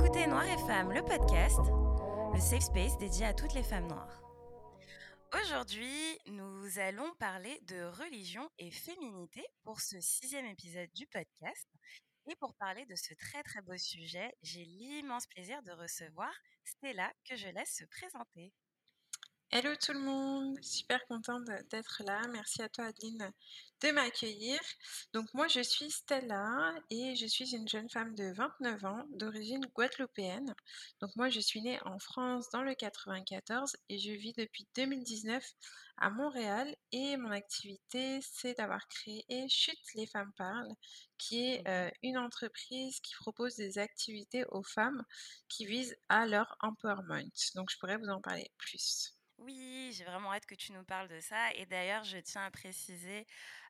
écoutez Noir et Femmes, le podcast, le safe space dédié à toutes les femmes noires. Aujourd'hui, nous allons parler de religion et féminité pour ce sixième épisode du podcast. Et pour parler de ce très très beau sujet, j'ai l'immense plaisir de recevoir Stella que je laisse se présenter. Hello tout le monde, super contente d'être là. Merci à toi Adeline de m'accueillir. Donc moi je suis Stella et je suis une jeune femme de 29 ans d'origine guadeloupéenne. Donc moi je suis née en France dans le 94 et je vis depuis 2019 à Montréal et mon activité c'est d'avoir créé Chute les femmes parlent qui est euh, une entreprise qui propose des activités aux femmes qui visent à leur empowerment. Donc je pourrais vous en parler plus. Oui, j'ai vraiment hâte que tu nous parles de ça. Et d'ailleurs, je tiens à préciser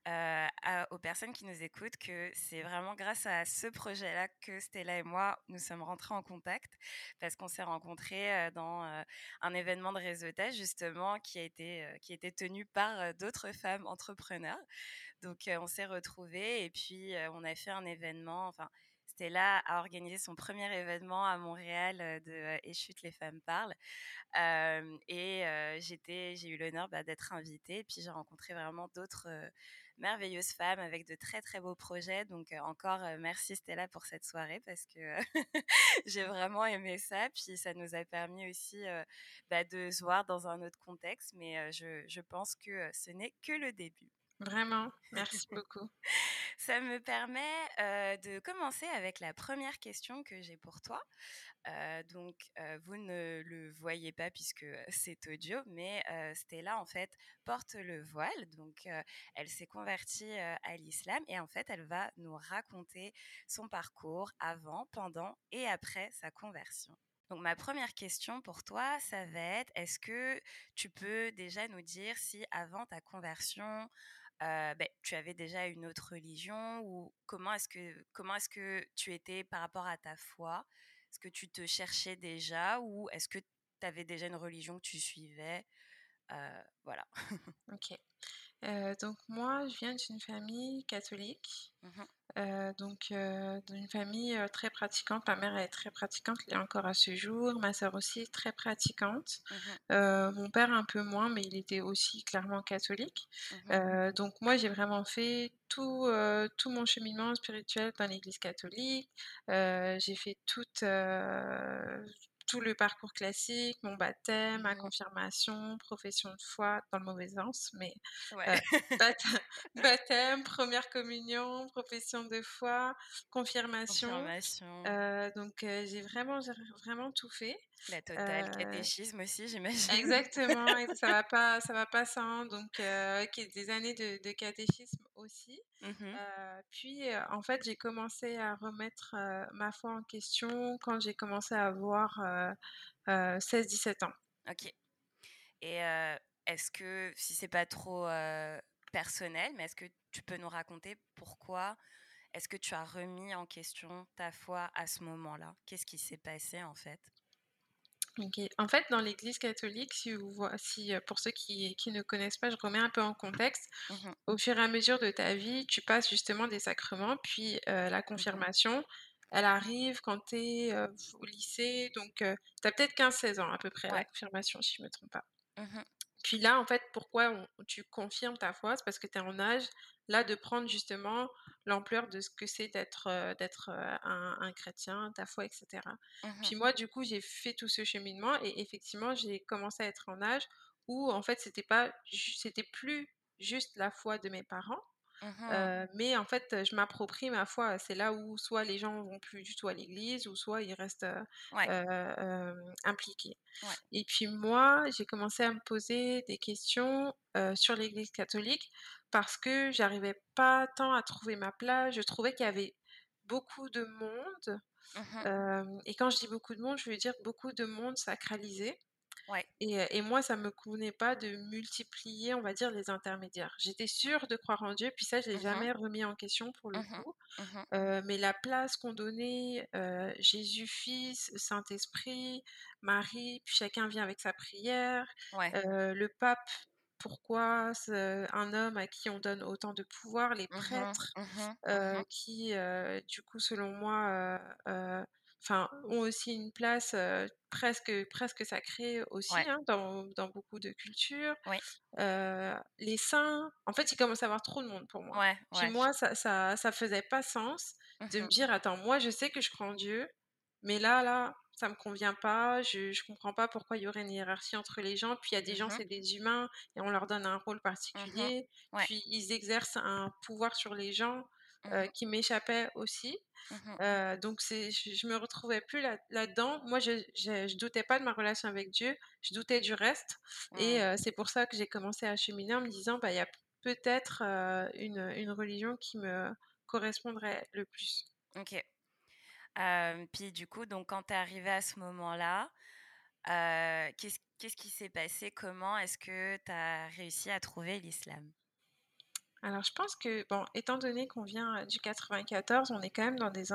euh, aux personnes qui nous écoutent que c'est vraiment grâce à ce projet-là que Stella et moi, nous sommes rentrés en contact parce qu'on s'est rencontrés euh, dans euh, un événement de réseautage justement qui a été, qui était tenu par d'autres femmes entrepreneurs. Donc, on s'est retrouvés et puis on a fait un événement, Stella a organisé son premier événement à Montréal euh, de euh, Et chute, les femmes parlent. Euh, et j'étais, j'ai eu l'honneur bah, d'être invitée. Et puis j'ai rencontré vraiment d'autres merveilleuses femmes avec de très très beaux projets. Donc encore merci Stella pour cette soirée parce que j'ai vraiment aimé ça. Puis ça nous a permis aussi bah, de se voir dans un autre contexte. Mais je, je pense que ce n'est que le début. Vraiment, merci beaucoup. Ça me permet de commencer avec la première question que j'ai pour toi. Donc, vous ne le voyez pas puisque c'est audio, mais Stella, en fait, porte le voile. Donc, elle s'est convertie à l'islam et en fait, elle va nous raconter son parcours avant, pendant et après sa conversion. Donc ma première question pour toi, ça va être, est-ce que tu peux déjà nous dire si avant ta conversion, euh, ben, tu avais déjà une autre religion ou comment est-ce que comment est-ce que tu étais par rapport à ta foi? Est-ce que tu te cherchais déjà ou est-ce que tu avais déjà une religion que tu suivais? Euh, Voilà. ok. Euh, donc moi, je viens d'une famille catholique. Mmh euh, donc euh, d'une famille très pratiquante. Ma mère est très pratiquante, elle est encore à ce jour. Ma sœur aussi très pratiquante. Mmh mon père un peu moins, mais il était aussi clairement catholique. Mmh donc moi, j'ai vraiment fait tout, tout mon cheminement spirituel dans l'Église catholique. j'ai fait toute tout le parcours classique, mon baptême, ma mmh confirmation, profession de foi dans le mauvais sens, mais euh, baptême, première communion, profession de foi, confirmation. Euh, donc euh, j'ai vraiment, vraiment tout fait. La totale catéchisme aussi, j'imagine. Exactement, ça va pas, ça va pas sans. Donc des années de, de catéchisme aussi. Mmh puis en fait j'ai commencé à remettre ma foi en question quand j'ai commencé à avoir 16-17 euh, ans. Ok. Et euh, est-ce que, si c'est pas trop euh, personnel, mais est-ce que tu peux nous raconter pourquoi est-ce que tu as remis en question ta foi à ce moment-là? Qu'est-ce qui s'est passé en fait? En fait, dans l'Église catholique, si vous voyez, si, pour ceux qui, qui, ne connaissent pas, je remets un peu en contexte. Mmh Au fur et à mesure de ta vie, tu passes justement des sacrements, puis la mmh confirmation, elle arrive quand tu es euh, au lycée, donc euh, tu as peut-être 15-16 ans à peu près, la confirmation, si je me trompe pas. Mmh Puis là, en fait, pourquoi tu confirmes ta foi? C'est parce que tu es en âge, là, de prendre justement l'ampleur de ce que c'est d'être euh, d'être un, chrétien, ta foi, etc. Mmh Puis moi, du coup, j'ai fait tout ce cheminement et effectivement, j'ai commencé à être en âge où, en fait, c'était pas, c'était plus juste la foi de mes parents, Mmh euh, mais en fait, je m'approprie ma foi. C'est là où soit les gens vont plus du tout à l'église, ou soit ils restent euh, euh, impliqués. Et puis moi, j'ai commencé à me poser des questions sur l'église catholique parce que j'arrivais pas tant à trouver ma place. Je trouvais qu'il y avait beaucoup de monde. Mmh et quand je dis beaucoup de monde, je veux dire beaucoup de monde sacralisé. Ouais. Et, euh, et, moi, ça me convenait pas de multiplier, on va dire, les intermédiaires. J'étais sûre de croire en Dieu, puis ça, je l'ai mmh jamais remis en question pour le mmh coup. Mmh euh, mais la place qu'on donnait, euh, Jésus Fils, Saint-Esprit, Marie, puis chacun vient avec sa prière. Ouais. Le pape, pourquoi un homme à qui on donne autant de pouvoir, les prêtres, qui, du coup, selon moi, enfin, ont aussi une place, presque presque sacrée aussi, Ouais. hein, dans dans beaucoup de cultures. Les saints, en fait, il commence à avoir trop de monde pour moi. Ouais, Puis moi, ça ça ça faisait pas sens de me dire: «Attends, moi, je sais que je crois en Dieu, mais là là, ça me convient pas, je je comprends pas pourquoi il y aurait une hiérarchie entre les gens». Puis il y a des gens, Mmh mh. c'est des humains et on leur donne un rôle Mmh mh. particulier. Ouais. Puis ils exercent un pouvoir sur les gens, Mmh heu, mh. qui m'échappait aussi. Mmh mh. Heu, donc c'est je je me retrouvais plus là là-dedans. Moi, je je je doutais pas de ma relation avec Dieu, je doutais du reste et Mmh. heu, c'est pour ça que j'ai commencé à cheminer en me disant: «Bah, il y a peut-être, une, une religion qui me correspondrait le plus». OK. Puis du coup, donc quand tu es arrivée à ce moment-là, qu'est-ce qu'est-ce qui s'est passé? Comment est-ce que tu as réussi à trouver l'islam? Alors je pense que, bon, étant donné qu'on vient, heu, du 94, on est quand même dans des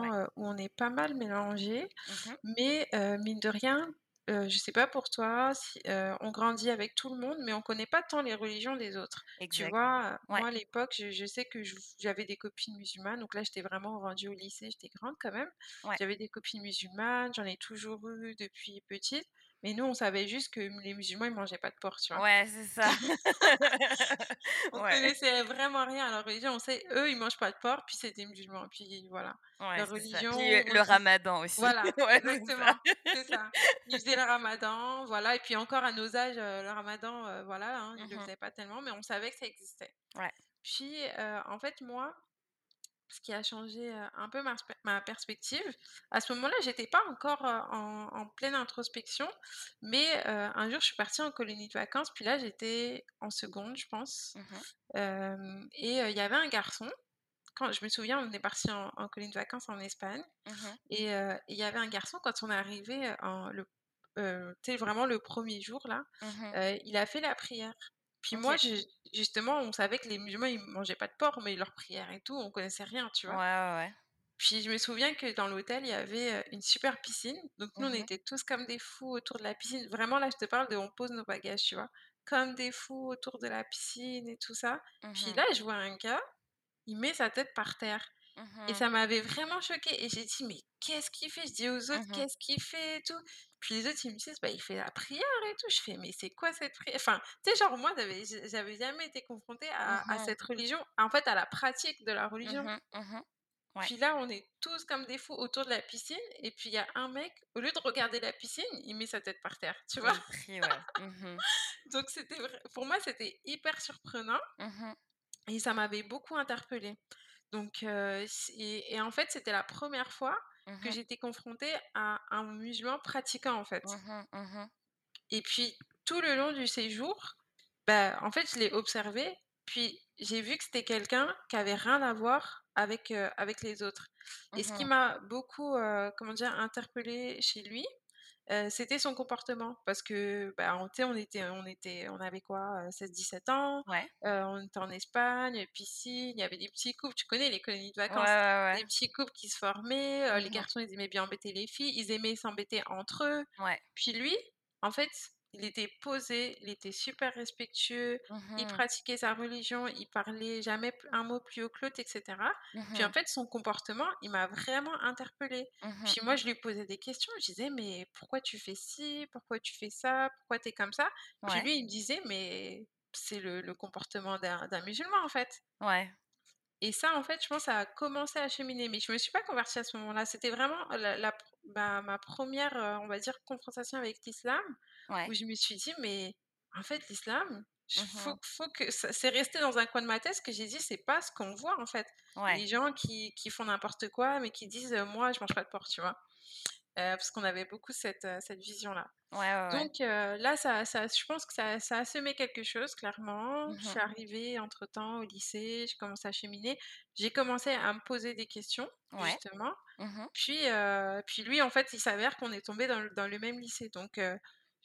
Ouais. environnements, heu, où on est pas mal mélangés. Mmh mh. Mais, heu, mine de rien, heu, je sais pas pour toi si, on grandit avec tout le monde, mais on connaît pas tant les religions des autres. Tu Exact. vois? Ouais. moi à l'époque, je je sais que j'avais des copines musulmanes, donc là j'étais vraiment rendue au lycée, j'étais grande quand même. Ouais. J'avais des copines musulmanes, j'en ai toujours eu depuis petite, mais nous on savait juste que les musulmans, ils mangeaient pas de porc, tu vois? Ouais, c'est ça. On Ouais. connaissait vraiment rien à leur religion. On sait, eux, ils mangent pas de porc, puis c'est des musulmans, puis voilà. Ouais, ça. religion, Puis, on le ramadan aussi. voilà, Ouais, exactement, c'est ça. Ils faisaient le ramadan, voilà et puis encore à nos âges, heu, le ramadan, heu, voilà, hein, ils Mmh le mh. faisaient pas tellement, mais on savait que ça existait. Ouais. Puis, en fait, moi, ce qui a changé, un peu ma spe ma perspective, à ce moment-là, j'étais pas encore, en en pleine introspection, mais, un jour, je suis partie en colonie de vacances, puis là, j'étais en seconde, je pense, Mmh et il y avait un garçon, quand je me souviens, on est partis en en colonie de vacances en Espagne. Mmh mh. et il y avait un garçon quand on est arrivés, heu, en le vraiment le 1er jour là, Mmh il a fait la prière. Puis moi, justement, on savait que les musulmans, ils mangeaient pas de porc, mais leurs prières et tout, on connaissait rien, tu vois? ouais, ouais. Puis je me souviens que dans l'hôtel, il y avait, une super piscine, donc nous, on Mmh mh. était tous comme des fous autour de la piscine. Vraiment, là, je te parle de on pose nos bagages, tu vois? Comme des fous autour de la piscine et tout ça. Mmh Puis mh. là, je vois un gars, il met sa tête par terre Mmh et mh. ça m'avait vraiment choquée et j'ai dit: «Mais qu'est-ce qu'il fait?» je dis aux autres: Mmh. «Qu'est-ce qu'il fait et tout?» Puis les autres, ils me disent: «Bah, il fait la prière et tout». Je fais: «Mais c'est quoi cette prière?» enfin, tu sais, genre moi, j'avais jamais été confrontée à Mmh à cette religion, en fait, à la pratique de la Mmh religion. mh. Mmh. Ouais. Puis là, on est tous comme des fous autour de la piscine et puis il y a un mec, au lieu de regarder la piscine, il met sa tête par terre, tu vois? Ouais. Donc c'était pour moi, c'était hyper surprenant et ça m'avait beaucoup interpellée. Donc et et en fait, c'était la première fois Mmh que j'étais confrontée à un musulman pratiquant, en fait. Mmh mh. Mmh mh. Et puis tout le long du séjour, bah, en fait, je l'ai observé, puis j'ai vu que c'était quelqu'un qui avait rien à voir avec, heu, avec les autres. Et ce qui m'a beaucoup, heu, comment dire? Interpellée chez lui, c'était son comportement parce que, bah, on était on était on avait quoi, heu, 16-17 ans, Ouais. on était en Espagne, piscine, il y avait des petits couples, tu connais les colonies de vacances, ouais, ouais. des petits couples qui se formaient, Mmh les mh. garçons, ils aimaient bien embêter les filles, ils aimaient s'embêter entre eux. Puis lui, en fait, il était posé, il était super respectueux, Mmh il mh. pratiquait sa religion, il parlait jamais un mot plus haut que l'autre et cetera. Mmh Puis en mh. fait, son comportement, il m'a vraiment interpellée. Mmh mh. Puis moi, je lui posais des questions, je disais: «Mais pourquoi tu fais ci? Pourquoi tu fais ça? Pourquoi tu es comme ça?» puis lui, il me disait: «Mais c'est le le comportement d'un musulman, en fait». Ouais. Et ça, en fait, je pense, ça a commencé à cheminer, mais je me suis pas convertie à ce moment-là. C'était vraiment la la pr ma 1re, heu, on va dire, confrontation avec l'islam, où Ouais. je me suis dit: «Mais en fait, l'islam, Mmh faut que» c'est resté dans un coin de ma tête, ce que j'ai dit: «C'est pas ce qu'on voit, en fait». Ouais. Les gens qui qui font n'importe quoi, mais qui disent: «Heu, moi, je mange pas de porc», tu vois? Parce qu'on avait beaucoup cette, cette vision-là. Ouais. Donc là, ça ça je pense que ça ça a semé quelque chose, clairement. Mmh Je mh. suis arrivée entre-temps au lycée, j'ai commencé à cheminer. J'ai commencé à me poser des questions, Ouais. justement. Mmh mh. Puis, puis lui, en fait, il s'avère qu'on est tombés dans le dans le même lycée, donc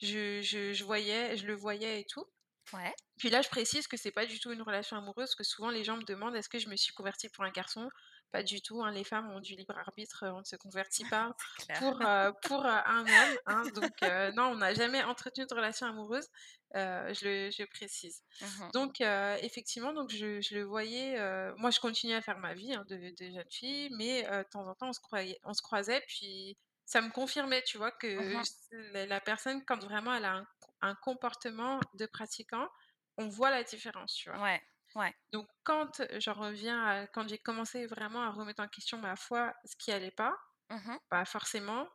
je je je voyais je le voyais et tout. Ouais. Puis là, je précise que c'est pas du tout une relation amoureuse, que souvent les gens me demandent: «Est-ce que je me suis convertie pour un garçon?» pas du tout, hein, les femmes ont du libre arbitre, on ne se convertit pas pour, heu, pour, heu, un homme, hein, donc non, on n'a jamais entretenu de relation amoureuse, je le je précise. Mmh mh. Donc effectivement, donc je je le voyais, moi je continuais à faire ma vie, hein, de de jeune fille, mais de temps en temps on se croyait on se croisait, puis ça me confirmait, tu vois, Mmh que mh. j la la personne quand vraiment elle a un un comportement de pratiquant, on voit la différence, tu vois? Ouais, ouais. Donc quand j'en reviens à quand j'ai commencé vraiment à remettre en question ma foi, ce qui allait pas, Mmh mh. bah, forcément,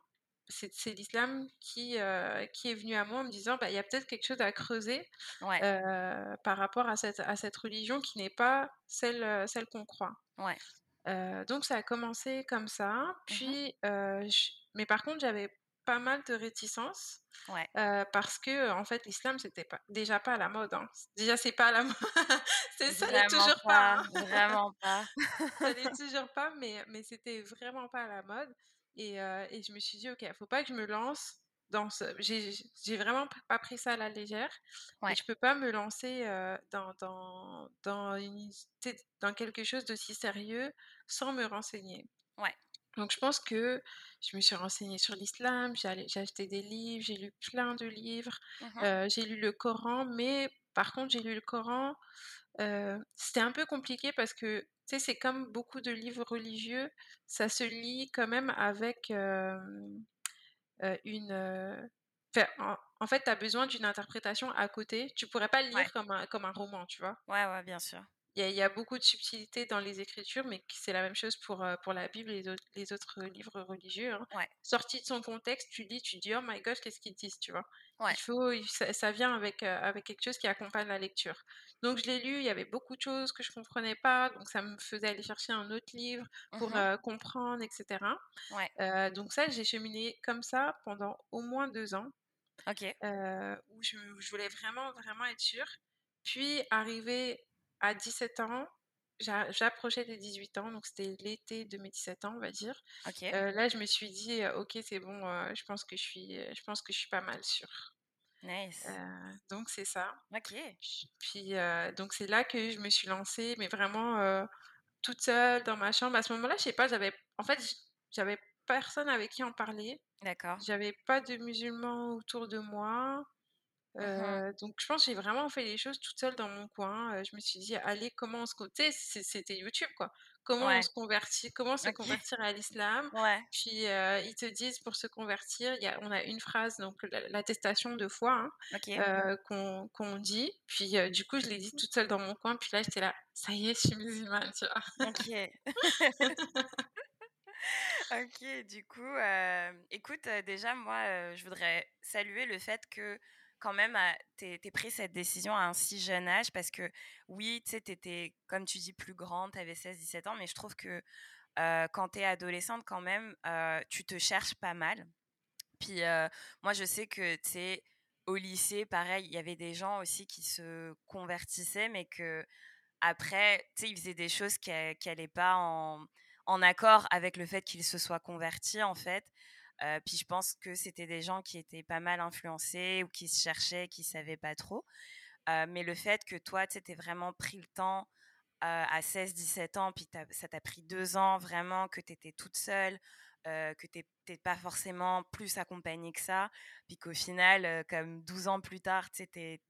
c'est l'islam qui, heu, qui est venu à moi en me disant: «Bah, il y a peut-être quelque chose à creuser, Ouais, heu, par rapport à cette à cette religion qui n'est pas celle, heu, celle qu'on croit». ouais. Donc ça a commencé comme ça, Mmh mh. puis, mais par contre j'avais pas mal de réticences, Ouais. parce que, en fait l'islam c'était pas déjà pas à la mode, hein. Déjà c'est pas à la mode, c'est ça Vraiment toujours pas, pas, hein. vraiment pas. Ça l'est toujours pas, mais mais c'était vraiment pas à la mode et et je me suis dit: «OK, faut pas que je me lance dans ce» j'ai vraiment pas pris ça à la légère et Ouais. je peux pas me lancer, dans dans dans une quelque chose d'aussi sérieux sans me renseigner. Ouais. Donc je pense que je me suis renseignée sur l'islam, j'ai acheté des livres, j'ai lu plein de livres, Mmh j'ai lu le Coran, mais par contre j'ai lu le Coran c'était un peu compliqué parce que, tu sais, c'est comme beaucoup de livres religieux, ça se lit quand même avec, une, heu, enfin, en en fait, tu as besoin d'une interprétation à côté. Tu pourrais pas le Ouais. lire comme un comme un roman, tu vois? Ouais, ouais, bien sûr. Il y a il y a beaucoup de subtilités dans les écritures, mais c'est la même chose pour, heu, pour la Bible et les autres les autres livres religieux, hein. Ouais. Sorti de son contexte, tu lis, tu dis: «Oh my God, qu'est-ce qu'ils disent?» tu vois? Ouais. Il faut ça ça vient avec, heu, avec quelque chose qui accompagne la lecture. Donc je l'ai lu, il y avait beaucoup de choses que je comprenais pas, donc ça me faisait aller chercher un autre livre Mmh pour, heu, comprendre et cetera. Ouais. Heu, donc ça, j'ai cheminé comme ça pendant au moins 2 ans, OK. où je je voulais vraiment, vraiment être sûre. Puis arrivé à 17 ans, j'a j'approchais des 18 ans, donc c'était l'été de mes 17 ans, on va dire. Heu, là, je me suis dit: «Heu, OK, c'est bon, je pense que je suis, je pense que je suis pas mal sûre». Nice. Heu, donc c'est ça. OK. Puis, donc c'est là que je me suis lancée, mais vraiment, toute seule dans ma chambre. À ce moment-là, je sais pas, j'avais en fait, j'avais personne avec qui en parler. D'accord. J'avais pas de musulmans autour de moi. Heu, donc je pense que j'ai vraiment fait les choses toute seule dans mon coin, je me suis dit: «Allez, comment on se con» tu sais, c'est c'était YouTube, quoi. Comment on se convertit? Comment se convertir à l'islam? Ouais. Puis, ils te disent pour se convertir, y a on a une phrase, donc l'a l'attestation de foi, hein, qu'on dit. Puis, du coup, je l'ai dit toute seule dans mon coin, puis là, j'étais là: «Ça y est, je suis musulmane», tu vois? OK. OK, du coup, écoute, déjà moi, je voudrais saluer le fait que quand même, tu aies pris cette décision à un si jeune âge parce que oui, tu sais, tu étais, comme tu dis, plus grande, tu avais 16-17 ans, mais je trouve que, heu, quand tu es adolescente quand même, heu, tu te cherches pas mal. Puis, heu, moi je sais que, tu sais, au lycée, pareil, il y avait des gens aussi qui se convertissaient, mais qu'après, tu sais, ils faisaient des choses qui a qui allaient pas en en accord avec le fait qu'ils se soient convertis, en fait. Heu, puis je pense que c'était des gens qui étaient pas mal influencés ou qui se cherchaient, qui savaient pas trop. Heu, mais le fait que toi, tu tu vraiment pris le temps, heu, à 16-17 ans, puis ça t'a pris 2 ans vraiment, que tu étais toute seule, heu, que tu es pas forcément plus accompagnée que ça, puis qu'au final, comme 12 ans plus tard, tu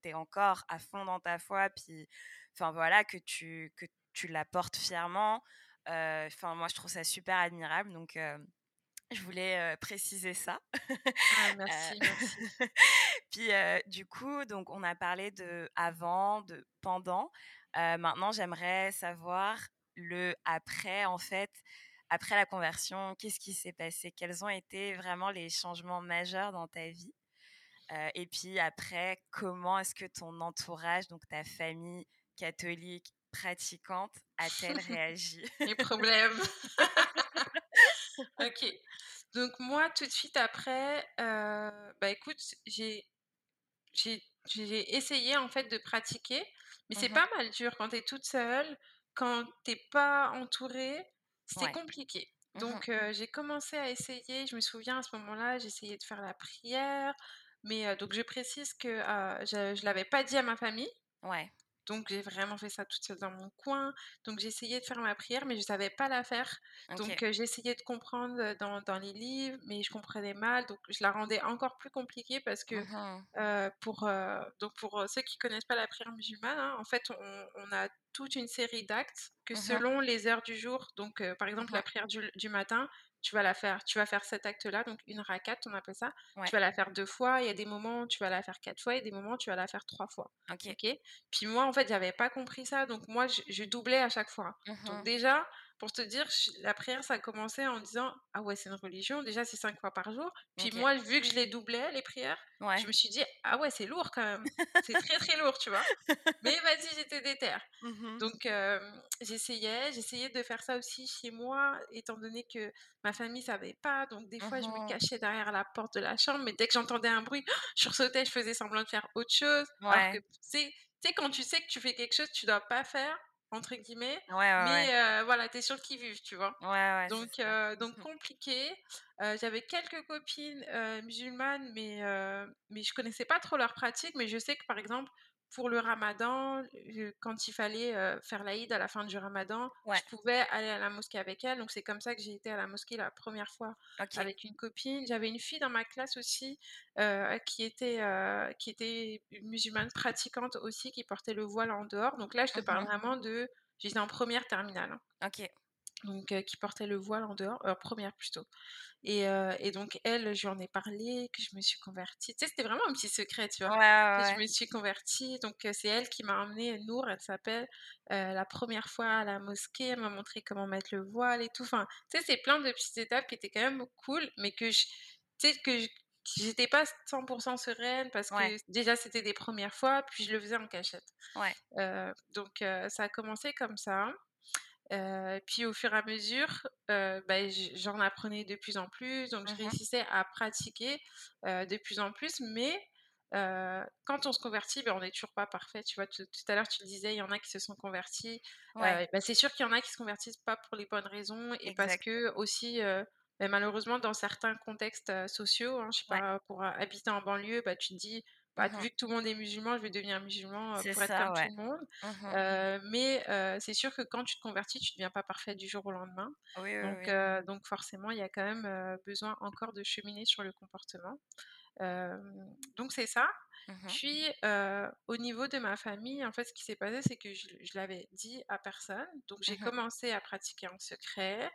es encore à fond dans ta foi, puis enfin voilà, que tu que tu la portes fièrement. Enfin moi je trouve ça super admirable donc je voulais, préciser ça. Ah Heu, merci, merci. puis, du coup, donc on a parlé de avant, de pendant. Maintenant, j'aimerais savoir le après, en fait. Après la conversion, qu'est-ce qui s'est passé? Quels ont été vraiment les changements majeurs dans ta vie? Et puis après, comment est-ce que ton entourage, donc ta famille catholique pratiquante, a-t-elle réagi? Les problèmes. OK. Donc moi, tout de suite après, bah, écoute, j'ai essayé en fait de pratiquer, mais c'est Mmh pas mal dur quand tu es toute seule, quand tu pas entourée, c'est Ouais. compliqué. Mmh Donc j'ai commencé à essayer, je me souviens à ce moment-là, j'essayais de faire la prière, mais donc je précise que, je je l'avais pas dit à ma famille, Ouais. Donc j'ai vraiment fait ça toute seule dans mon coin. Donc j'essayais de faire ma prière, mais je savais pas la faire. Donc OK. j'essayais de comprendre, dans dans les livres, mais je comprenais mal, donc je la rendais encore plus compliquée parce que, Mmh pour, donc pour, ceux qui connaissent pas la prière musulmane, hein, en fait, on on a toute une série d'actes que Mmh selon les heures du jour, donc par exemple la prière du du matin, tu vas la faire tu vas faire cet acte-là, donc une rakat, on appelle ça. Tu vas la faire 2 fois, il y a des moments où tu vas la faire 4 fois et des moments où tu vas la faire 3 fois. OK. Puis moi, en fait, j'avais pas compris ça, donc moi, je je doublais à chaque fois. Donc Mmh déjà, pour te dire, la prière, ça commençait en disant: «Ah ouais, c'est une religion, déjà c'est 5 fois par jour». Puis moi, vu que je les doublais, les prières, je Ouais. me suis dit: «Ah ouais, c'est lourd quand même. C'est très, très lourd», tu vois? Mais vas-y, j'étais déter. Mmh Donc j'essayais, j'essayais de faire ça aussi chez moi, étant donné que ma famille savait pas, donc des fois je me Mmh cachais derrière la porte de la chambre, mais dès que j'entendais un bruit, je sursautais, je faisais semblant de faire autre chose, alors que Ouais. tu sais quand tu sais que tu fais quelque chose tu dois pas faire, entre guillemets, Ouais, ouais, mais ouais. heu, voilà, tu es sur le qui-vive, tu vois? Donc heu, donc compliqué. Heu, j'avais quelques copines, musulmanes, mais mais je connaissais pas trop leurs pratiques, mais je sais que, par exemple, pour le ramadan, quand il fallait, heu, faire l'Aïd à la fin du ramadan, je pouvais aller à la mosquée avec elles, donc c'est comme ça que j'ai été à la mosquée la première fois avec une copine. J'avais une fille dans ma classe aussi, qui était, qui était musulmane pratiquante aussi, qui portait le voile en dehors. Donc là, je te parle Mmh vraiment de j'étais en première terminale, hein, OK. Donc qui portait le voile en dehors, heu, 1 plutôt. Et heu et donc elle, je lui en ai parlé, que je me suis convertie. Tu sais, c'était vraiment un petit secret, tu vois? Ouais, ouais, Que je me suis convertie, donc c'est elle qui m'a emmenée, Nour, elle s'appelle, la première fois à la mosquée, elle m'a montré comment mettre le voile et tout. Enfin, tu sais, c'est plein de petites étapes qui étaient quand même cool, mais que je tu sais, que je j'étais pas 100% sereine parce Ouais. que déjà, c'était des premières fois, puis je le faisais en cachette. Ouais. Donc ça a commencé comme ça. Puis au fur et à mesure, bah, j j'en apprenais de plus en plus, donc je Mmh réussissais à pratiquer, de plus en plus, mais quand on se convertit, ben, on n'est toujours pas parfait, tu vois? Tout à l'heure, tu le disais, il y en a qui se sont convertis, Ouais. bah, c'est sûr qu'il y en a qui se convertissent pas pour les bonnes raisons et parce que aussi, heu, bah, malheureusement dans certains contextes, sociaux, hein, je sais Ouais. pas, pour, habiter en banlieue, bah, tu te dis: «Bah, Mmh vu que tout le monde est musulman, je vais devenir musulman, C'est pour être comme tout le monde». Mmh Heu, mais heu, c'est sûr que quand tu te convertis, tu deviens pas parfait du jour au lendemain. Oui, oui, Donc oui. heu, donc forcément, il y a quand même, besoin encore de cheminer sur le comportement. Donc c'est ça. Mmh Puis, au niveau de ma famille, en fait, ce qui s'est passé, c'est que je je l'avais dit à personne. Donc j'ai Mmh commencé à pratiquer en secret.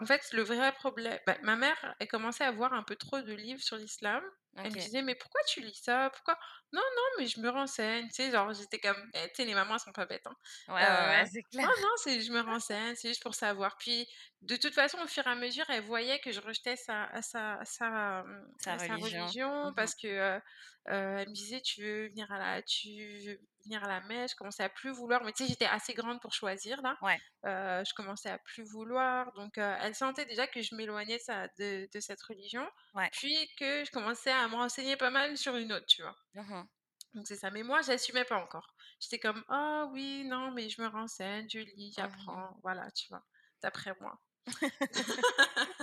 En fait, le vrai problème bah, ma mère, elle commençait à voir un peu trop de livres sur l'islam. Elle me disait: «Mais pourquoi tu lis ça? Pourquoi?» «Non, non, mais je me renseigne», tu sais? Genre, j'étais comme eh, tu sais, les mamans, elles sont pas bêtes, hein. Ouais, ouais, ouais, Heu, c'est «Non, clair. non, c'est je me renseigne, c'est juste pour savoir». Puis, de toute façon, au fur et à mesure, elle voyait que je rejetais sa sa sa, Sa religion. religion Mmh parce que, heu heu, elle me disait: «Tu veux venir à la tu veux venir à la messe?» je commençais à plus vouloir, mais tu sais, j'étais assez grande pour choisir là. Ouais. Heu, je commençais à plus vouloir, donc heu, elle sentait déjà que je m'éloignais de cette religion, Ouais. puis que je commençais à me renseigner pas mal sur une autre, tu vois? Mmh Donc c'est ça, mais moi j'assumais pas encore. J'étais comme: «Ah oui, non, mais je me renseigne, je lis, Mmh j'apprends», voilà, tu vois? D'après moi.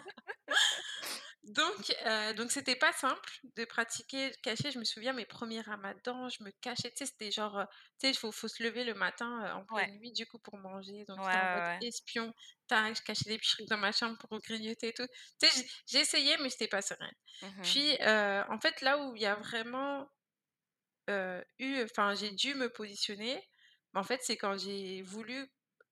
Donc heu, donc c'était pas simple de pratiquer caché. Je me souviens mes premiers ramadans, je me cachais, tu sais, c'était genre, heu, tu sais, il faut faut se lever le matin, heu, en Ouais. pleine nuit du coup pour manger, Ouais, donc en ouais, mode ouais. espion, je cachais des trucs dans ma chambre pour grignoter et tout. Tu sais, essayé mais j'étais pas sereine. Mmh Puis, en fait, là où il y a vraiment, eu enfin, j'ai dû me positionner, bah, en fait, c'est quand j'ai voulu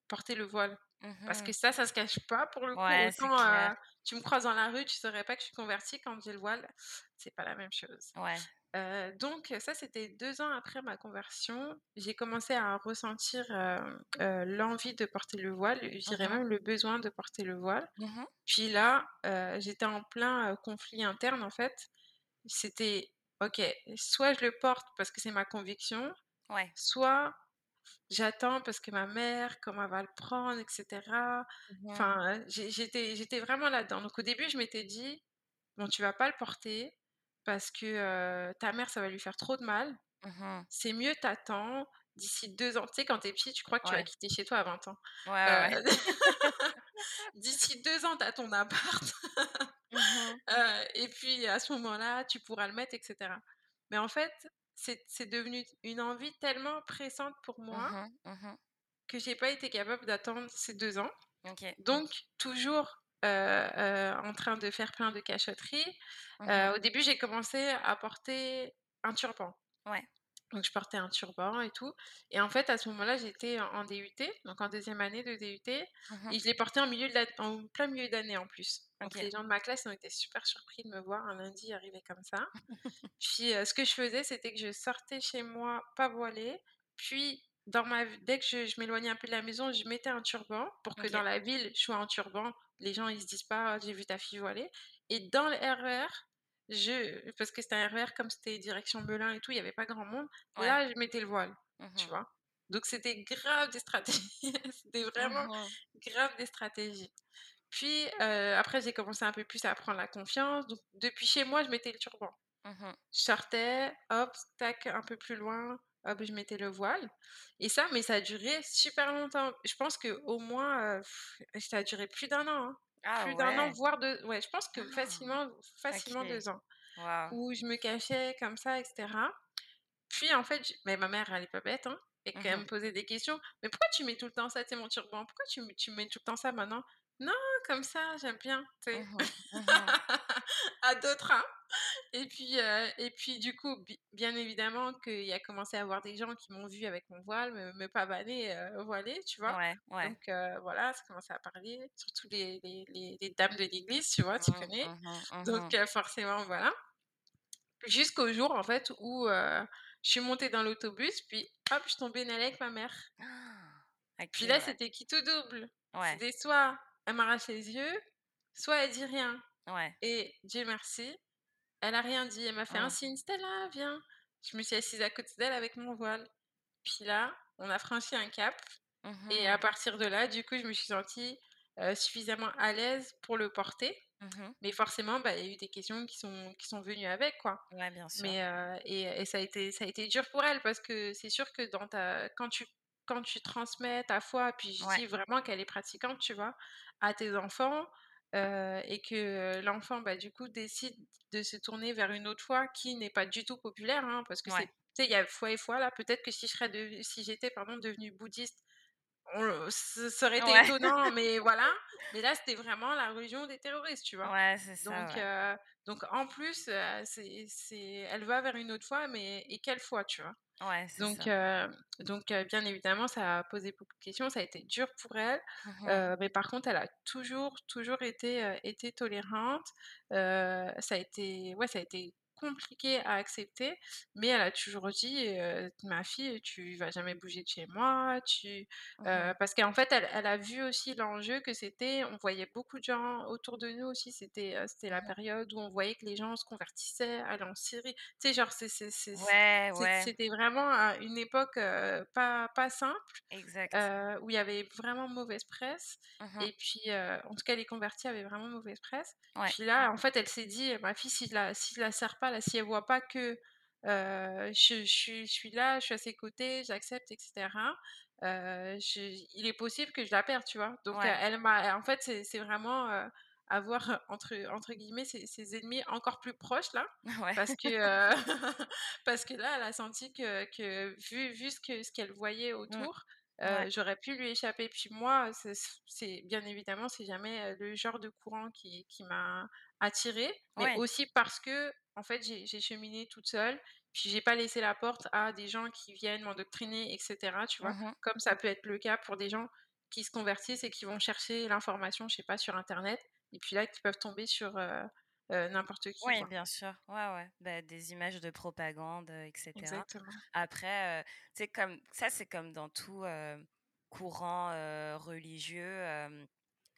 porter le voile. Parce que Mmh ça, ça se cache pas pour le coup. Ouais, Autant, heu, tu me croises dans la rue, tu saurais pas que je suis convertie, quand j'ai le voile, c'est pas la même chose. Ouais. Heu, donc ça, c'était 2 ans après ma conversion. J'ai commencé à ressentir, heu, l'envie de porter le voile, je dirais Mmh même le besoin de porter le voile. Mmh Puis là, j'étais en plein, conflit interne, en fait. C'était: «OK, soit je le porte parce que c'est ma conviction, Ouais. soit j'attends parce que ma mère, comment elle va le prendre et cetera». Mmh Enfin, j'ai j'étais j'étais vraiment là-dedans. Donc au début, je m'étais dit: «Bon, tu vas pas le porter parce que, heu, ta mère, ça va lui faire trop de mal. Mmh C'est mieux tu d'ici 2 ans». Tu sais, quand tu es petit, tu crois que tu vas quitter chez toi à 20 ans. Ouais, ouais, ouais. «D'ici 2 ans, tu as ton appart, Mmh et puis à ce moment-là, tu pourras le mettre et cetera». Mais en fait, c'est devenu une envie tellement pressante pour moi Mmh mmh que j'ai pas été capable d'attendre ces 2 ans. Donc toujours, heu heu, en train de faire plein de cachotteries. Mmh au début, j'ai commencé à porter un turban. Ouais. Donc je portais un turban et tout et en fait, à ce moment-là, j'étais en DUT, donc en deuxième année de DUT Mmh et je l'ai porté en milieu de la en plein milieu d'année en plus. Donc les gens de ma classe ont été super surpris de me voir un lundi arriver comme ça. Puis, heu, ce que je faisais, c'était que je sortais chez moi pas voilée, puis dans ma dès que je je m'éloignais un peu de la maison, je mettais un turban pour que dans la ville, je sois en turban. Les gens, ils se disent pas: «Ah, «J'ai vu ta fille voilée» et dans le RER, je parce que c'était un RER comme c'était direction Melun et tout, il y avait pas grand monde, Ouais. là, je mettais le voile, tu Mmh vois? Donc c'était grave des stratégies, c'était vraiment Mmh grave des stratégies. Puis, après j'ai commencé un peu plus à prendre la confiance, donc depuis chez moi, je mettais le turban. Mmh Je sortais, hop, tac, un peu plus loin, hop, je mettais le voile et ça, mais ça a duré super longtemps. Je pense qu'au moins, heu, ça a duré plus d'un an, hein. Ah Plus d'un an, voire 2. ouais, je pense que Ah, facilement facilement. 2 ans, où je me cachais comme ça et cetera. Puis en fait, mais ma mère, elle est pas bête, hein et quand elle Mmh me posait des questions: «Mais pourquoi tu mets tout le temps ça? Tu sais, mon turban, pourquoi tu tu mets tout le temps ça maintenant?» «Non, comme ça, j'aime bien», tu sais? Mmh Mmh À d'autres, hein. Et puis, heu et puis du coup, bi bien évidemment qu'il y a commencé à avoir des gens qui m'ont vue avec mon voile, me me pavaner, heu, voilée, tu vois? Ouais, ouais. Donc heu, voilà, ça commençait à parler, surtout les les les les dames de l'église, tu vois? Tu Mmh, connais? Donc heu, forcément, voilà. Jusqu'au jour, en fait, où, je suis montée dans l'autobus, puis hop, je tombais une avec ma mère. OK, Puis là, ouais. c'était qui tout double? Ouais, C'était soit elle m'arrache les yeux, soit elle dit rien ouais. et Dieu merci, elle a rien dit. Elle m'a fait un Mmh. signe: «Stella, viens». Je me suis assise à côté d'elle avec mon voile. Puis là, on a franchi un cap et à Mmh partir de là, du coup, je me suis sentie, heu, suffisamment à l'aise pour le porter. Mmh Mais forcément, bah, il y a eu des questions qui sont qui sont venues avec, quoi. Ouais, bien sûr. Mais heu et et ça a été ça a été dur pour elle parce que c'est sûr que dans ta quand tu quand tu transmets ta foi, puis je Ouais, dis vraiment qu'elle est pratiquante, tu vois? À tes enfants, heu et que l'enfant, bah, du coup, décide de se tourner vers une autre foi qui n'est pas du tout populaire, hein, parce que c'est ouais. tu sais, il y a foi et foi là. Peut-être que si je serais dev si j'étais, pardon, devenue bouddhiste, on ce été Ouais, étonnant, mais voilà. Mais là, c'était vraiment la religion des terroristes, tu vois? ouais, c'est ça, Donc ouais. heu, donc en plus, c'est c'est elle va vers une autre foi, mais et quelle foi, tu vois? Ouais, Donc ça. donc bien évidemment, ça a posé beaucoup de questions, ça a été dur pour elle, Mmh mais par contre, elle a toujours, toujours été, été tolérante. Ça a été ouais, ça a été compliqué à accepter, mais elle a toujours dit, «Ma fille, tu vas jamais bouger de chez moi, tu» Mmh parce qu'en fait, elle elle a vu aussi l'enjeu que c'était on voyait beaucoup de gens autour de nous aussi, c'était, c'était la période où on voyait que les gens se convertissaient, allaient en Syrie. Tu sais, genre, c'est Ouais, ouais, c'était vraiment, une époque, pas pas simple, exact. où il y avait vraiment mauvaise presse Mmh et puis, en tout cas les convertis avaient vraiment mauvaise presse. Ouais, Puis là, en fait, elle s'est dit: «Ma fille, si je la si je la serre pas là, si elle voit pas que, je je suis je suis là, je suis à ses côtés, j'accepte et cetera, heu, je il est possible que je la perde», tu vois? Donc, ouais, elle m'a en fait, c'est vraiment, avoir, entre entre guillemets «ses ses ennemis encore plus proches» là, ouais. parce que, parce que là, elle a senti que que vu vu ce que ce qu'elle voyait Mmh, autour, ouais, j'aurais pu lui échapper. Puis moi, c'est bien évidemment, c'est jamais, le genre de courant qui qui m'a attirée, mais aussi parce que en fait, j'ai cheminé toute seule, puis j'ai pas laissé la porte à des gens qui viennent m'endoctriner et cetera, tu vois? Mmh Comme ça peut être le cas pour des gens qui se convertissent et qui vont chercher l'information, je sais pas, sur internet et puis là, qui peuvent tomber sur, heu heu, n'importe qui, Oui, quoi. bien sûr. Ouais, ouais. Bah, des images de propagande, heu, et cetera. Exactement. Après, sais, comme ça, c'est comme dans tout, courant, religieux,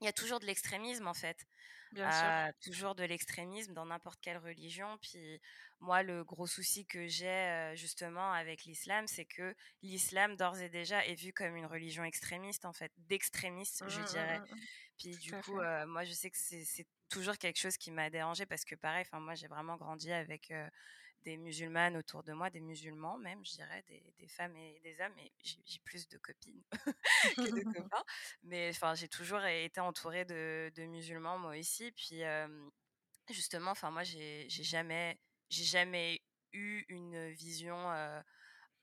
il y a toujours de l'extrémisme, en fait. Bien sûr. Toujours de l'extrémisme dans n'importe quelle religion. Puis moi, le gros souci que j'ai, heu, justement avec l'islam, c'est que l'islam, d'ores et déjà, est vu comme une religion extrémiste, en fait, d'extrémistes, Mmh je mh, dirais. mmh mh, mmh. Puis du coup, heu, moi je sais que c'est toujours quelque chose qui m'a dérangée parce que pareil, enfin moi j'ai vraiment grandi avec, heu, des musulmanes autour de moi, des musulmans même je dirais, des des femmes et des hommes et j'ai plus de copines que de copains. Mais enfin j'ai toujours été entourée de de musulmans moi aussi. Puis, justement, enfin moi j'ai jamais j'ai jamais eu une vision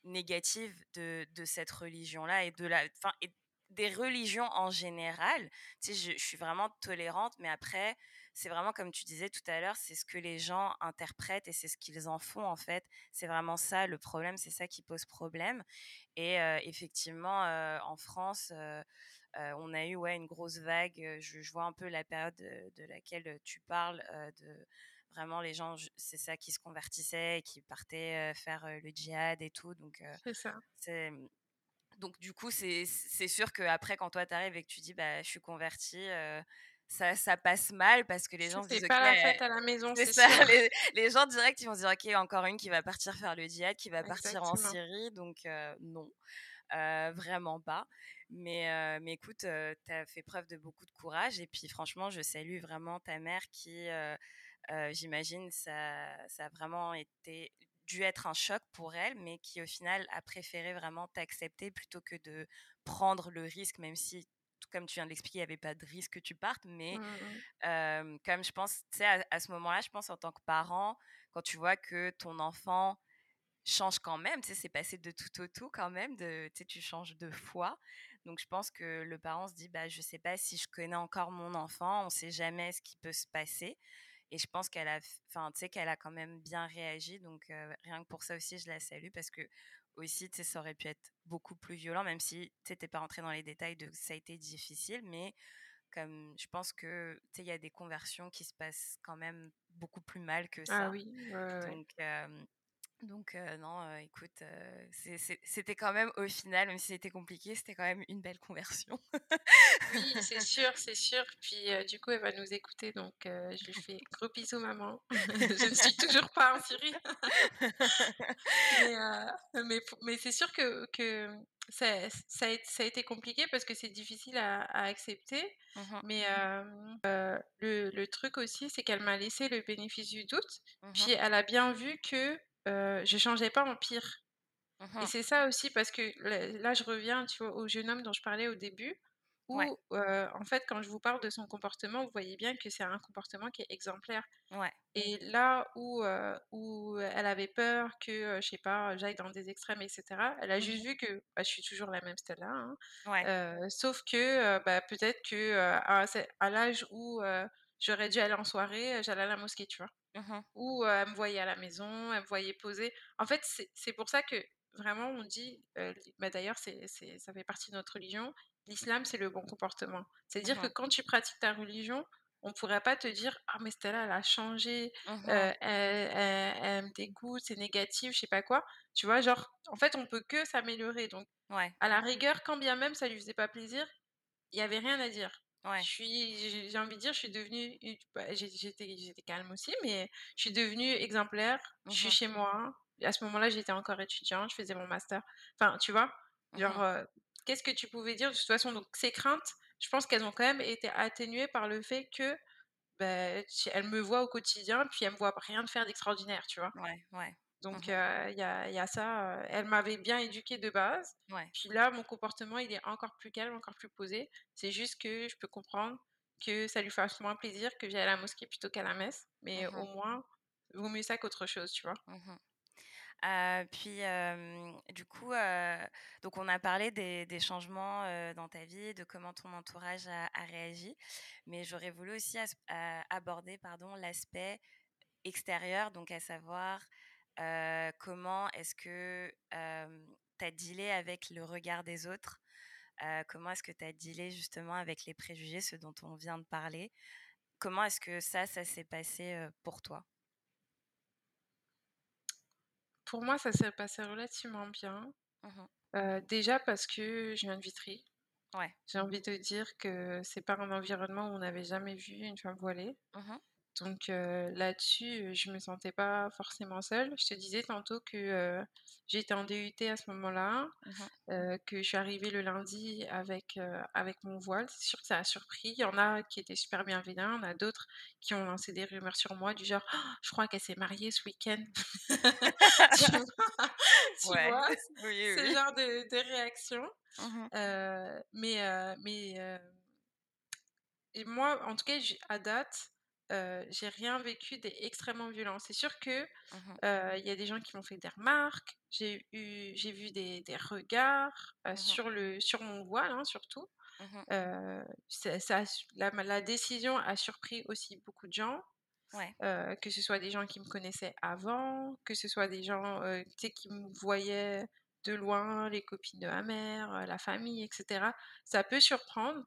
négative de, de, cette religion-là et de la, fin, et des religions en général. Tu sais, je, je suis vraiment tolérante, mais après, c'est vraiment comme tu disais tout à l'heure, c'est ce que les gens interprètent et c'est ce qu'ils en font en fait. C'est vraiment ça le problème, c'est ça qui pose problème. Et effectivement, en France, on a eu ouais, une grosse vague. Je, vois un peu la période de, laquelle tu parles, de vraiment les gens, c'est ça qui se convertissaient, qui partaient faire le djihad et tout. Donc, c'est ça. Mmh, donc du coup, c'est sûr qu'après, quand toi t'arrives et que tu dis, bah, je suis convertie, ça, ça, passe mal parce que les gens se disent pas la fête à la maison c'est ça les, les, gens direct ils vont se dire ok encore une qui va partir faire le djihad qui va partir en Syrie donc non vraiment pas. Mais, mais écoute tu as fait preuve de beaucoup de courage et puis franchement je salue vraiment ta mère qui j'imagine ça, ça a vraiment été dû être un choc pour elle, mais qui au final a préféré vraiment t'accepter plutôt que de prendre le risque, même si comme tu viens de l'expliquer, il n'y avait pas de risque que tu partes, mais mmh comme je pense, tu sais, à, ce moment-là, je pense en tant que parent, quand tu vois que ton enfant change quand même, tu sais, c'est passé de tout au tout quand même, de, tu sais, tu changes de foi. Donc je pense que le parent se dit, bah, je sais pas si je connais encore mon enfant, on sait jamais ce qui peut se passer. Et je pense qu'elle a, enfin, tu sais, qu'elle a quand même bien réagi. Donc rien que pour ça aussi, je la salue parce que aussi, tu sais, ça aurait pu être beaucoup plus violent, même si tu n'es pas rentré dans les détails de ça a été difficile, mais comme je pense que tu sais, il y a des conversions qui se passent quand même beaucoup plus mal que ah ça. Ah oui, Donc, donc non, écoute, c'était quand même au final, même si c'était compliqué, c'était quand même une belle conversion. oui, c'est sûr, c'est sûr. Puis du coup, elle va nous écouter, donc je lui fais gros bisous, maman. je ne suis toujours pas en Syrie. mais, mais, c'est sûr que, que ça, ça, a, été compliqué parce que c'est difficile à, accepter. Mmh mais le, le, truc aussi, c'est qu'elle m'a laissé le bénéfice du doute. Mmh puis elle a bien vu que je je changeais pas en pire. Et mmh c'est ça aussi parce que là, je reviens tu vois, au jeune homme dont je parlais au début, où en fait, quand je vous parle de son comportement, vous voyez bien que c'est un comportement qui est exemplaire. Ouais. Et là où, où elle avait peur que, je sais pas, j'aille dans des extrêmes, etc., elle a juste mmh vu que bah, je suis toujours la même Stella. Hein, ouais. sauf que bah, peut-être que à, l'âge où j'aurais dû aller en soirée, j'allais à la mosquée, tu vois. Mmh ou elle me voyait à la maison, elle me voyait poser. En fait, c'est pour ça que vraiment on dit, bah d'ailleurs c'est ça fait partie de notre religion, l'islam c'est le bon comportement. C'est-à-dire que mmh quand tu pratiques ta religion, on pourrait pas te dire ah mais Stella elle a changé, mmh elle, elle, me dégoûte, c'est négatif, je sais pas quoi. Tu vois, genre en fait on peut que s'améliorer. Donc ouais. à la rigueur, quand bien même ça lui faisait pas plaisir, il y avait rien à dire. Je suis, j'ai envie de dire, je suis devenue, bah, j'étais, j'étais calme aussi, mais je suis devenue exemplaire. Je suis mmh chez moi. À ce moment-là, j'étais encore étudiante, je faisais mon master. Enfin, tu vois, mmh genre, qu'est-ce que tu pouvais dire? De toute façon Donc, ces craintes, je pense qu'elles ont quand même été atténuées par le fait que, bah, elle me voit au quotidien, puis elle me voit rien de faire d'extraordinaire, tu vois? Ouais, ouais. Donc, mmh il y, a, y, a, ça. elle m'avait bien éduquée de base. Ouais. Puis là, mon comportement, il est encore plus calme, encore plus posé. C'est juste que je peux comprendre que ça lui fasse moins plaisir que j'aille à la mosquée plutôt qu'à la messe. Mais mmh au moins, vaut mieux ça qu'autre chose, tu vois. Mmh puis, du coup, donc on a parlé des, des changements dans ta vie, de comment ton entourage a, réagi. Mais j'aurais voulu aussi aborder pardon, l'aspect extérieur, donc à savoir comment est-ce que tu as dealé avec le regard des autres? Comment est-ce que tu as dealé justement avec les préjugés, ce dont on vient de parler? Comment est-ce que ça, ça s'est passé pour toi? Pour moi, ça s'est passé relativement bien. Mmh déjà parce que je viens de Vitry. Ouais. J'ai envie de dire que c'est pas un environnement où on n'avait jamais vu une femme voilée. Mmh donc là-dessus, je me sentais pas forcément seule. Je te disais tantôt que j'étais en DUT à ce moment-là, mmh que je suis arrivée le lundi avec, avec mon voile. C'est sûr que ça a surpris. Il y en a qui étaient super bienveillants, il y en a d'autres qui ont lancé des rumeurs sur moi du genre «Oh, Je crois qu'elle s'est mariée ce week-end. tu vois, ce genre de, de réaction. Mmh mais mais et moi, en tout cas, à date, j'ai rien vécu d'extrêmement violent. C'est sûr que, mmh il y a des gens qui m'ont fait des remarques. J'ai eu j'ai vu des des regards, mmh sur le sur mon voile, hein, surtout. mmh ça ça la la décision a surpris aussi beaucoup de gens. Ouais. que ce soit des gens qui me connaissaient avant, que ce soit des gens, qui me voyaient de loin, les copines de ma mère, la famille et cetera. Ça peut surprendre,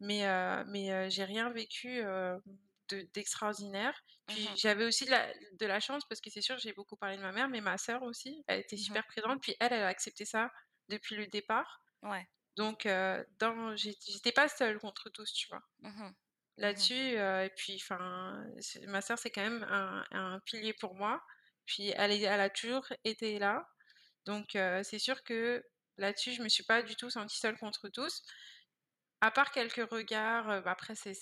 mais mais j'ai rien vécu, d'extraordinaire. Puis Mmh j'avais aussi de la de la chance parce que c'est sûr, j'ai beaucoup parlé de ma mère, mais ma sœur aussi, elle était Mmh super présente. Puis elle, elle a accepté ça depuis le départ. Ouais. Donc dans j'étais pas seule contre tous, tu vois? Mmh Là-dessus, heu et puis enfin, ma sœur, c'est quand même un un pilier pour moi. Puis elle est elle a toujours été là. Donc heu, c'est sûr que là-dessus, je me suis pas du tout sentie seule contre tous. À part quelques regards, bah, après c'est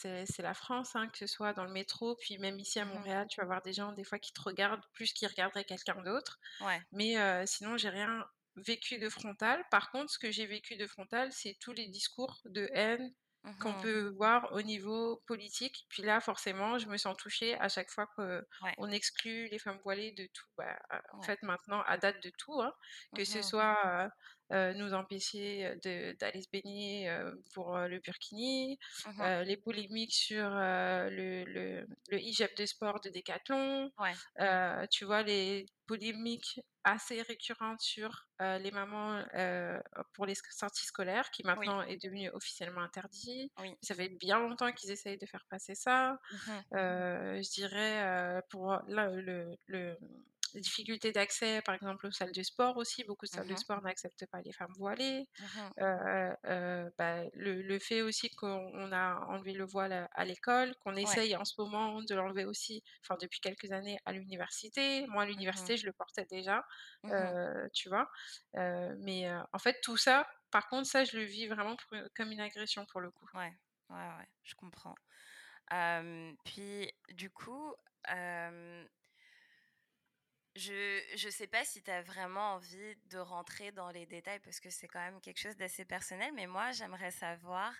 la France, hein, que ce soit dans le métro, puis même ici à Mmh Montréal, tu vas voir des gens des fois qui te regardent plus qu'ils regarderaient quelqu'un d'autre. Ouais. Mais heu, sinon j'ai rien vécu de frontal. Par contre, ce que j'ai vécu de frontal, c'est tous les discours de haine qu'on Mmh peut voir au niveau politique. Puis là, forcément, je me sens touchée à chaque fois Ouais. qu'on exclut les femmes voilées de tout. Bah, en Ouais. fait, maintenant, à date de tout, hein, que ce Mmh soit euh, euh, nous empêcher de- d'aller se baigner euh, pour euh, le burkini, Mmh euh, les polémiques sur euh, le, le, le hijab de sport de Décathlon, Ouais. euh, tu vois, les polémiques assez récurrentes sur euh, les mamans euh, pour les sorties scolaires, qui Oui. maintenant est devenu officiellement interdit. Oui. Ça fait bien longtemps qu'ils essayent de faire passer ça. Mmh Euh, je dirais euh, pour là, le, le, les difficultés d'accès, par exemple, aux salles de sport aussi. Beaucoup de salles de Mmh sport n'acceptent pas les femmes voilées. Mmh Euh, euh, bah, le, le fait aussi qu'on a enlevé le voile à, à l'école, qu'on Ouais. essaye en ce moment de l'enlever aussi, enfin depuis quelques années à l'université. Moi, à Mmh l'université, je le portais déjà, Mmh euh, tu vois? Euh, mais euh, en fait, tout ça, par contre, ça, je le vis vraiment pour- comme une agression pour le coup. Ouais. Ouais, ouais, je comprends. Puis du coup, je je sais pas si tu as vraiment envie de rentrer dans les détails parce que c'est quand même quelque chose d'assez personnel, mais moi, j'aimerais savoir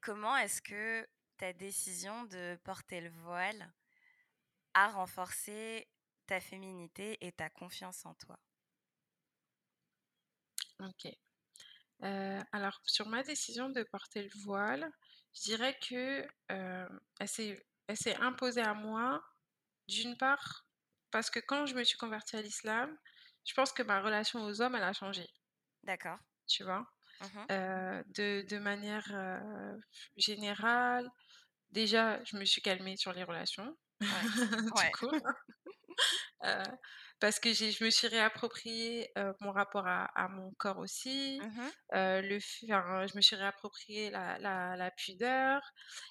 comment est-ce que ta décision de porter le voile a renforcé ta féminité et ta confiance en toi? Ok. Euh, alors, sur ma décision de porter le voile, je dirais que euh, elle s'est imposée à moi, d'une part, parce que quand je me suis convertie à l'islam, je pense que ma relation aux hommes, elle a changé, D'accord. tu vois? Mmh Euh, de, de manière euh, générale, déjà, je me suis calmée sur les relations, Ouais. Heu, parce que je me suis réapproprié, mon rapport à à mon corps aussi, Mmh le enfin, je me suis réapproprié la la la pudeur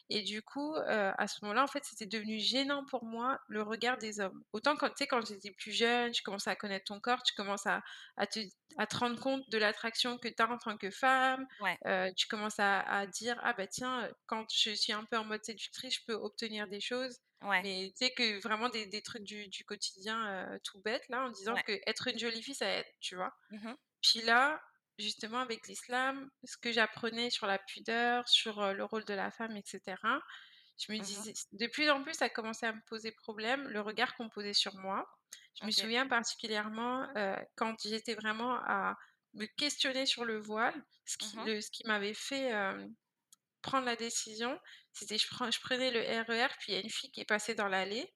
et du coup, à ce moment-là, en fait, c'était devenu gênant pour moi, le regard des hommes. Autant quand tu sais, quand j'étais plus jeune, tu commences à connaître ton corps, tu commences à à te à te rendre compte de l'attraction que tu as en tant que femme, Ouais. tu commences à à dire: «Ah bah tiens, quand je suis un peu en mode séductrice, je peux obtenir des choses». Ouais. Mais tu sais que vraiment des des trucs du du quotidien, tout bête là, en disant Ouais. que être une jolie fille, ça aide, tu vois? Mmh Puis là, justement avec l'islam, ce que j'apprenais sur la pudeur, sur, le rôle de la femme et cetera, je me Mmh disais de plus en plus, ça commençait à me poser problème, le regard qu'on posait sur moi. Je me souviens particulièrement, quand j'étais vraiment à me questionner sur le voile, ce qui Mmh le ce qui m'avait fait, prendre la décision, c'était je prends je prenais le RER, puis il y a une fille qui est passée dans l'allée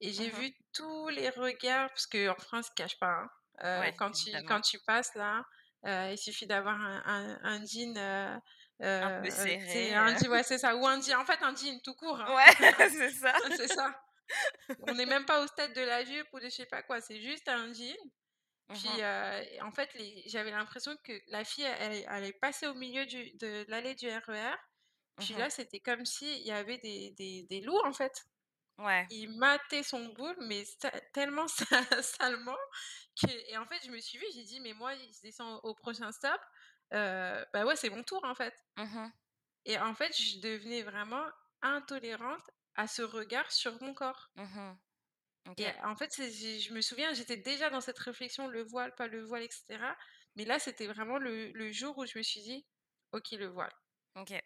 et j'ai Mmh vu tous les regards, parce qu'en France, ils cachent pas, hein. Ouais, quand tu quand tu passes là, il suffit d'avoir un un un jean, heu Un peu serré, un heu jean ouais, c'est ça, ou un jean en fait, un jean tout court, hein. Ouais, c'est ça. C'est ça. On n'est même pas au stade de la jupe ou de je sais pas quoi, c'est juste un jean. Puis, Mmh et en fait, j'avais l'impression que la fille, elle est elle est passée au milieu du de l'allée du RER. Puis Mmh là, c'était comme s'il y avait des des des loups, en fait. Ouais. Il matait son boule, mais tellement sa salement que et en fait, je me suis vue, j'ai dit: «Mais moi, il se descend au prochain stop, heu, bah, ouais, c'est mon tour, en fait» Mmh et en fait, je devenais vraiment intolérante à ce regard sur mon corps Mmh et en fait, je me souviens, j'étais déjà dans cette réflexion, le voile, pas le voile et cetera, mais là, c'était vraiment le le jour où je me suis dit: «OK, le voile». OK.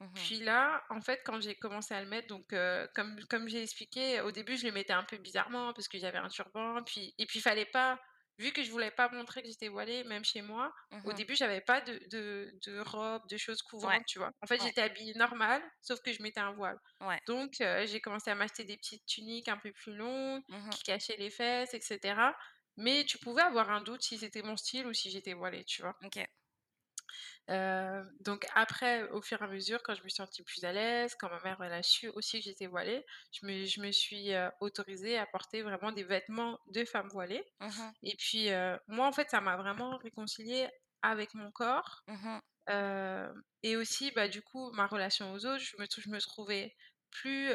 Mmh puis là, en fait, quand j'ai commencé à le mettre, donc comme comme j'ai expliqué, au début, je le mettais un peu bizarrement parce que j'avais un turban, puis et puis il fallait pas vu que je voulais pas montrer que j'étais voilée, même chez moi, au mmh début, j'avais pas de de de robe, de choses couvrantes, tu vois? En fait, j'étais habillée normal, sauf que je mettais un voile. Ouais. Donc j'ai commencé à m'acheter des petites tuniques un peu plus longues, Mmh qui cachaient les fesses et cetera. Mais tu pouvais avoir un doute si c'était mon style ou si j'étais voilée, tu vois? OK. Heu, donc après, au fur et à mesure, quand je me suis sentie plus à l'aise, quand ma mère, elle a su aussi que j'étais voilée, je me je me suis, heu, autorisée à porter vraiment des vêtements de femme voilée. Mmh et puis, heu, moi, en fait, ça m'a vraiment réconciliée avec mon corps, Mmh et aussi, bah, du coup, ma relation aux autres, je me je me trouvais plus,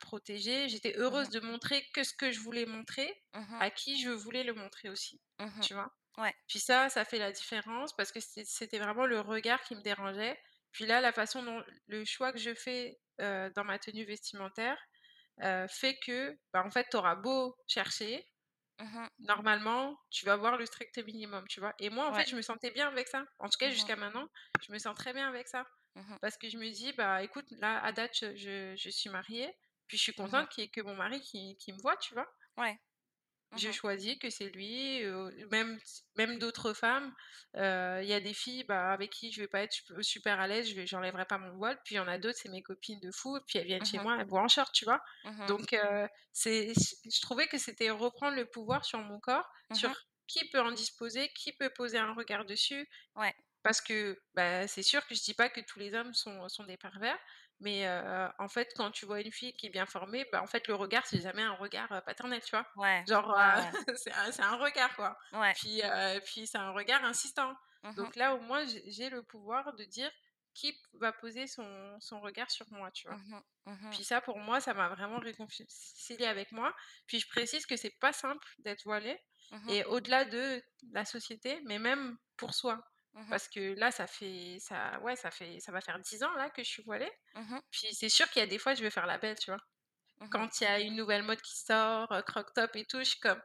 protégée. J'étais heureuse Mmh de montrer que ce que je voulais montrer, à qui je voulais le montrer aussi, tu vois? Ouais. Puis ça, ça fait la différence parce que c'était vraiment le regard qui me dérangeait. Puis là, la façon dont le choix que je fais, dans ma tenue vestimentaire, fait que, bah, en fait, tu auras beau chercher, Mmh normalement, tu vas voir le strict minimum, tu vois? Et moi, en Ouais. fait, je me sentais bien avec ça. En tout cas, Mmh jusqu'à maintenant, je me sens très bien avec ça. Mmh Parce que je me dis: «Bah, écoute, là, à date, je je suis mariée, puis je suis contente qu'il y ait que mon mari qui qui me voit», tu vois? Ouais. Mmh choisis que c'est lui, même même d'autres femmes, il y a des filles, bah, avec qui je vais pas être sup super à l'aise, je vais j'enlèverai pas mon voile, puis il y en a d'autres, c'est mes copines de fou, puis elles viennent chez Mmh moi, elles me voient en short, tu vois? Mmh Donc c'est je je trouvais que c'était reprendre le pouvoir sur mon corps, sur qui peut en disposer, qui peut poser un regard dessus, Ouais. parce que, bah, c'est sûr que je dis pas que tous les hommes sont sont des pervers, mais en fait, quand tu vois une fille qui est bien formée, bah, en fait, le regard, c'est jamais un regard, paternel, tu vois? Ouais. Genre, Ouais, c'est un regard, quoi. Ouais. Puis, puis c'est un regard insistant. Mmh Donc là, au moins, j'ai le pouvoir de dire qui va poser son son regard sur moi, tu vois? Mmh Mmh Puis ça, pour moi, ça m'a vraiment réconciliée avec moi. Puis je précise que c'est pas simple d'être voilée Mmh et au-delà de la société, mais même pour soi. Mmh Parce que là, ça fait ça ouais, ça fait ça va faire 10 ans là que je suis voilée. Mmh Puis c'est sûr qu'il y a des fois, je vais faire la belle, tu vois? Mmh Quand il y a une nouvelle mode qui sort, heu, crop top et tout, je suis comme: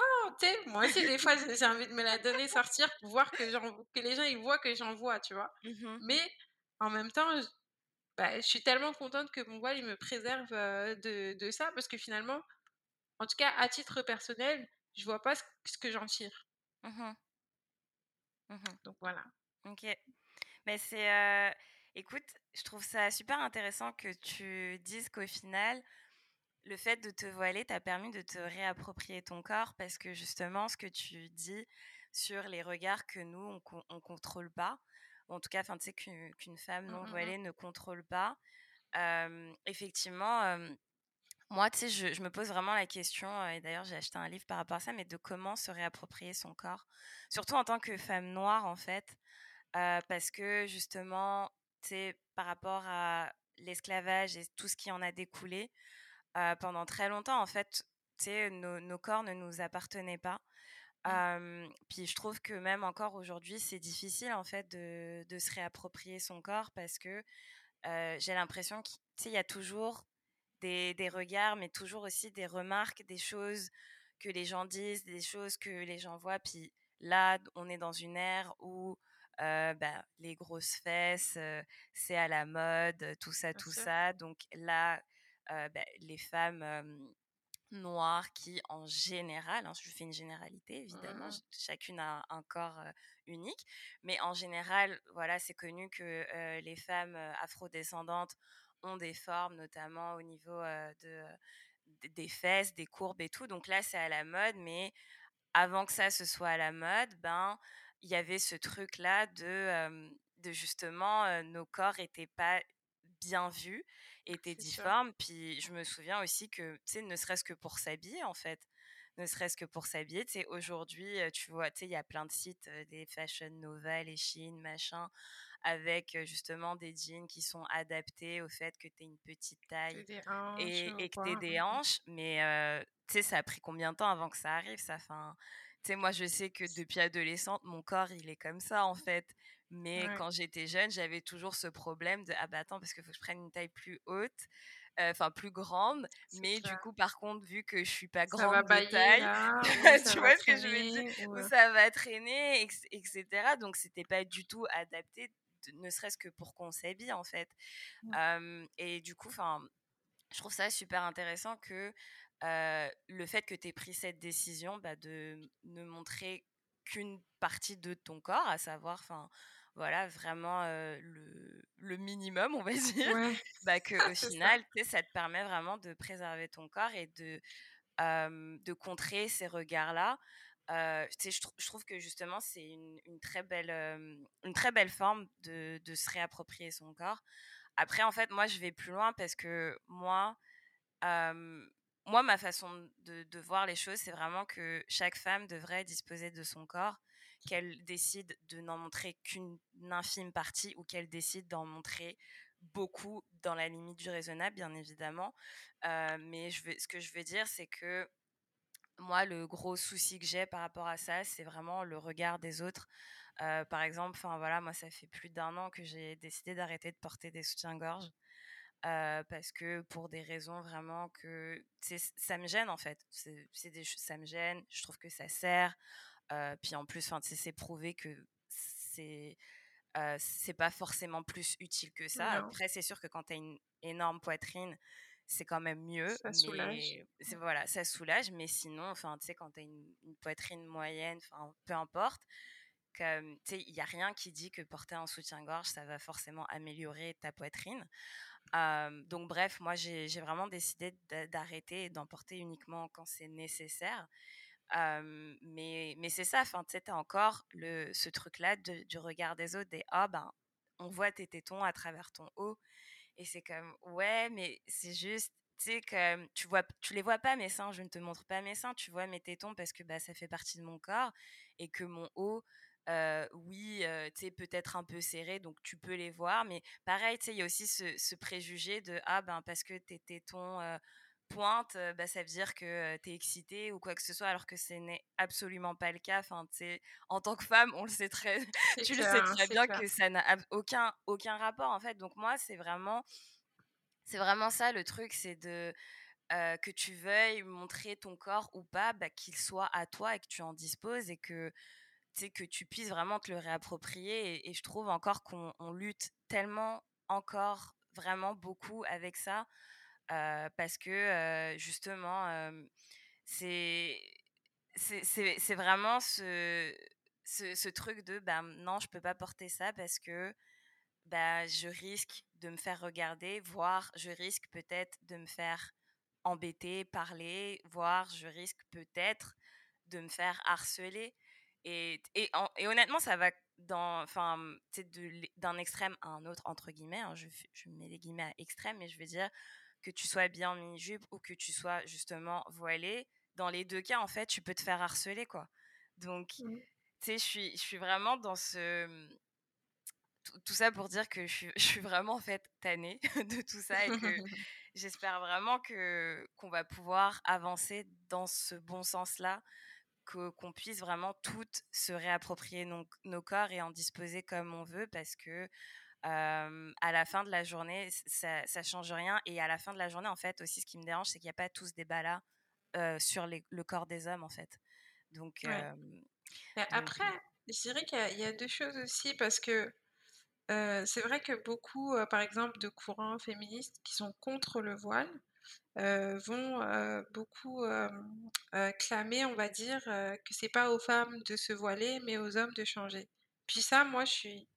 «Oh!» tu sais, moi aussi des fois, j'ai envie de me la donner, sortir pour voir que j'en que les gens, ils voient que j'en vois, tu vois? Mais en même temps, j bah, je suis tellement contente que mon voile, il me préserve, heu, de de ça parce que finalement, en tout cas à titre personnel, je vois pas ce ce que j'en tire. Mmh Mmh Donc voilà. OK. Mais c'est, écoute, je trouve ça super intéressant que tu dises qu'au final, le fait de te voiler t'a permis de te réapproprier ton corps parce que justement, ce que tu dis sur les regards que nous, on on contrôle pas, ou en tout cas, tu sais, qu'u qu'une femme Mmh, non mmh mh. voilée ne contrôle pas, effectivement, moi, tu sais, je je me pose vraiment la question, heu et d'ailleurs, j'ai acheté un livre par rapport à ça, mais de comment se réapproprier son corps. Surtout en tant que femme noire, en fait, Heu, parce que justement, tu sais, par rapport à l'esclavage et tout ce qui en a découlé, heu, pendant très longtemps, en fait, tu sais, nos nos corps ne nous appartenaient pas. Mmh. Puis je trouve que même encore aujourd'hui, c'est difficile, en fait, de de se réapproprier son corps parce que, j'ai l'impression qu'il y a toujours des des regards, mais toujours aussi des remarques, des choses que les gens disent, des choses que les gens voient. Puis là, on est dans une ère où euh, bah, les grosses fesses, euh, c'est à la mode, tout ça, Bien tout sûr. ça. Donc là, euh, bah, les femmes euh, noires qui, en général, hein, je fais une généralité évidemment, mmh. ch- chacune a un corps euh, unique, mais en général, voilà, c'est connu que euh, les femmes euh, afrodescendantes ont des formes, notamment au niveau euh, de, d- des fesses, des courbes et tout. Donc là, c'est à la mode, mais avant que ça ce soit à la mode, ben il y avait ce truc là de euh, de justement euh, nos corps étaient pas bien vus, étaient C'est sûr. difformes. Puis je me souviens aussi que tu sais ne serait-ce que pour s'habiller en fait, ne serait-ce que pour s'habiller, tu sais aujourd'hui tu vois, tu sais il y a plein de sites des Fashion Nova, les Shein, machin avec justement des jeans qui sont adaptés au fait que tu aies une petite taille hanches et, que tu des hanches, mais euh, tu sais, ça a pris combien de temps avant que ça arrive, ça? Fin... Tu sais, moi, je sais que depuis adolescente, mon corps, il est comme ça, en fait. Mais Ouais, quand j'étais jeune, j'avais toujours ce problème de ah bah attends, parce qu'il faut que je prenne une taille plus haute, euh, enfin plus grande. Mais du coup, par contre, vu que je suis pas Ça va grande de taille, là tu vois ce que je veux dire, où ça va traîner, etc. Donc, c'était pas du tout adapté ne serait-ce que pour qu'on s'habille en fait. Mmh. et du coup, enfin, je trouve ça super intéressant que le fait que tu aies pris cette décision bah, de ne montrer qu'une partie de ton corps, à savoir, enfin, voilà, vraiment le, le, minimum, on va dire, bah, que au final, ça te permet vraiment de préserver ton corps et de, de contrer ces regards-là. je, je, trouve que justement, c'est une, une, très belle, une très belle forme de, de, se réapproprier son corps. Après, en fait, moi, je vais plus loin parce que moi, moi, ma façon de, voir les choses, c'est vraiment que chaque femme devrait disposer de son corps, qu'elle décide de n'en montrer qu'une infime partie ou qu'elle décide d'en montrer beaucoup dans la limite du raisonnable, bien évidemment. mais je veux, ce que je veux dire, c'est que moi, le gros souci que j'ai par rapport à ça, c'est vraiment le regard des autres. par exemple, enfin voilà, moi, ça fait plus d'un an que j'ai décidé d'arrêter de porter des soutiens-gorge. parce que pour des raisons vraiment que ça me gêne en fait. Ça me gêne, je trouve que ça sert. Puis en plus, c'est prouvé que c'est c'est pas forcément plus utile que ça. Après, c'est sûr que quand tu as une énorme poitrine, c'est quand même mieux. Ça soulage. Mmh. Voilà, ça soulage, mais sinon, enfin, tu sais, quand tu as une, une, poitrine moyenne, enfin, peu importe, il n'y a rien qui dit que porter un soutien-gorge, ça va forcément améliorer ta poitrine. donc bref, moi j'ai vraiment décidé d'arrêter et d'en porter uniquement quand c'est nécessaire. Mais mais c'est ça, enfin, tu sais, encore le, ce truc-là du regard des autres, des ah ben, on voit tes tétons à travers ton haut. Et c'est comme, ouais, mais c'est juste, tu sais, tu, vois, tu les vois pas mes seins, je ne te montre pas mes seins, tu vois mes tétons parce que bah, ça fait partie de mon corps et que mon haut, oui, tu sais, peut-être un peu serré, donc tu peux les voir. Mais pareil, tu sais, il y a aussi ce, préjugé de ah ben parce que tes tétons pointent, bah, ça veut dire que tu es excité ou quoi que ce soit, alors que ce n'est absolument pas le cas. Enfin, en tant que femme, on le sait très, tu le sais très bien que ça n'a aucun, aucun rapport en fait. Donc moi, c'est vraiment, c'est vraiment ça le truc, c'est de que tu veuilles montrer ton corps ou pas, bah, qu'il soit à toi et que tu en disposes et que que tu puisses vraiment te le réapproprier. Et, je trouve encore qu'on lutte tellement encore vraiment beaucoup avec ça parce que justement c'est vraiment ce, truc de bah, non je peux pas porter ça parce que bah, je risque de me faire regarder voire je risque peut-être de me faire embêter parler voire je risque peut-être de me faire harceler et, honnêtement, ça va d'un extrême à un autre, entre guillemets. Hein, je, je, mets les guillemets à extrême, mais je veux dire que tu sois bien en mini-jupe ou que tu sois justement voilée. Dans les deux cas, en fait, tu peux te faire harceler, quoi. Donc, mmh. tu sais, je suis, je suis vraiment dans ce... Tout, ça pour dire que je suis, je suis vraiment, en fait, tannée de tout ça et que j'espère vraiment que qu'on va pouvoir avancer dans ce bon sens-là qu'on puisse vraiment toutes se réapproprier nos, corps et en disposer comme on veut parce que à la fin de la journée, ça, ça change rien. Et à la fin de la journée, en fait, aussi, ce qui me dérange, c'est qu'il n'y a pas tous des débat là sur le corps des hommes, en fait. Donc, après, je dirais qu'il y, a deux choses aussi parce que c'est vrai que beaucoup, par exemple, de courants féministes qui sont contre le voile, vont beaucoup clamer, on va dire, que c'est pas aux femmes de se voiler, mais aux hommes de changer. Puis ça, moi, je suis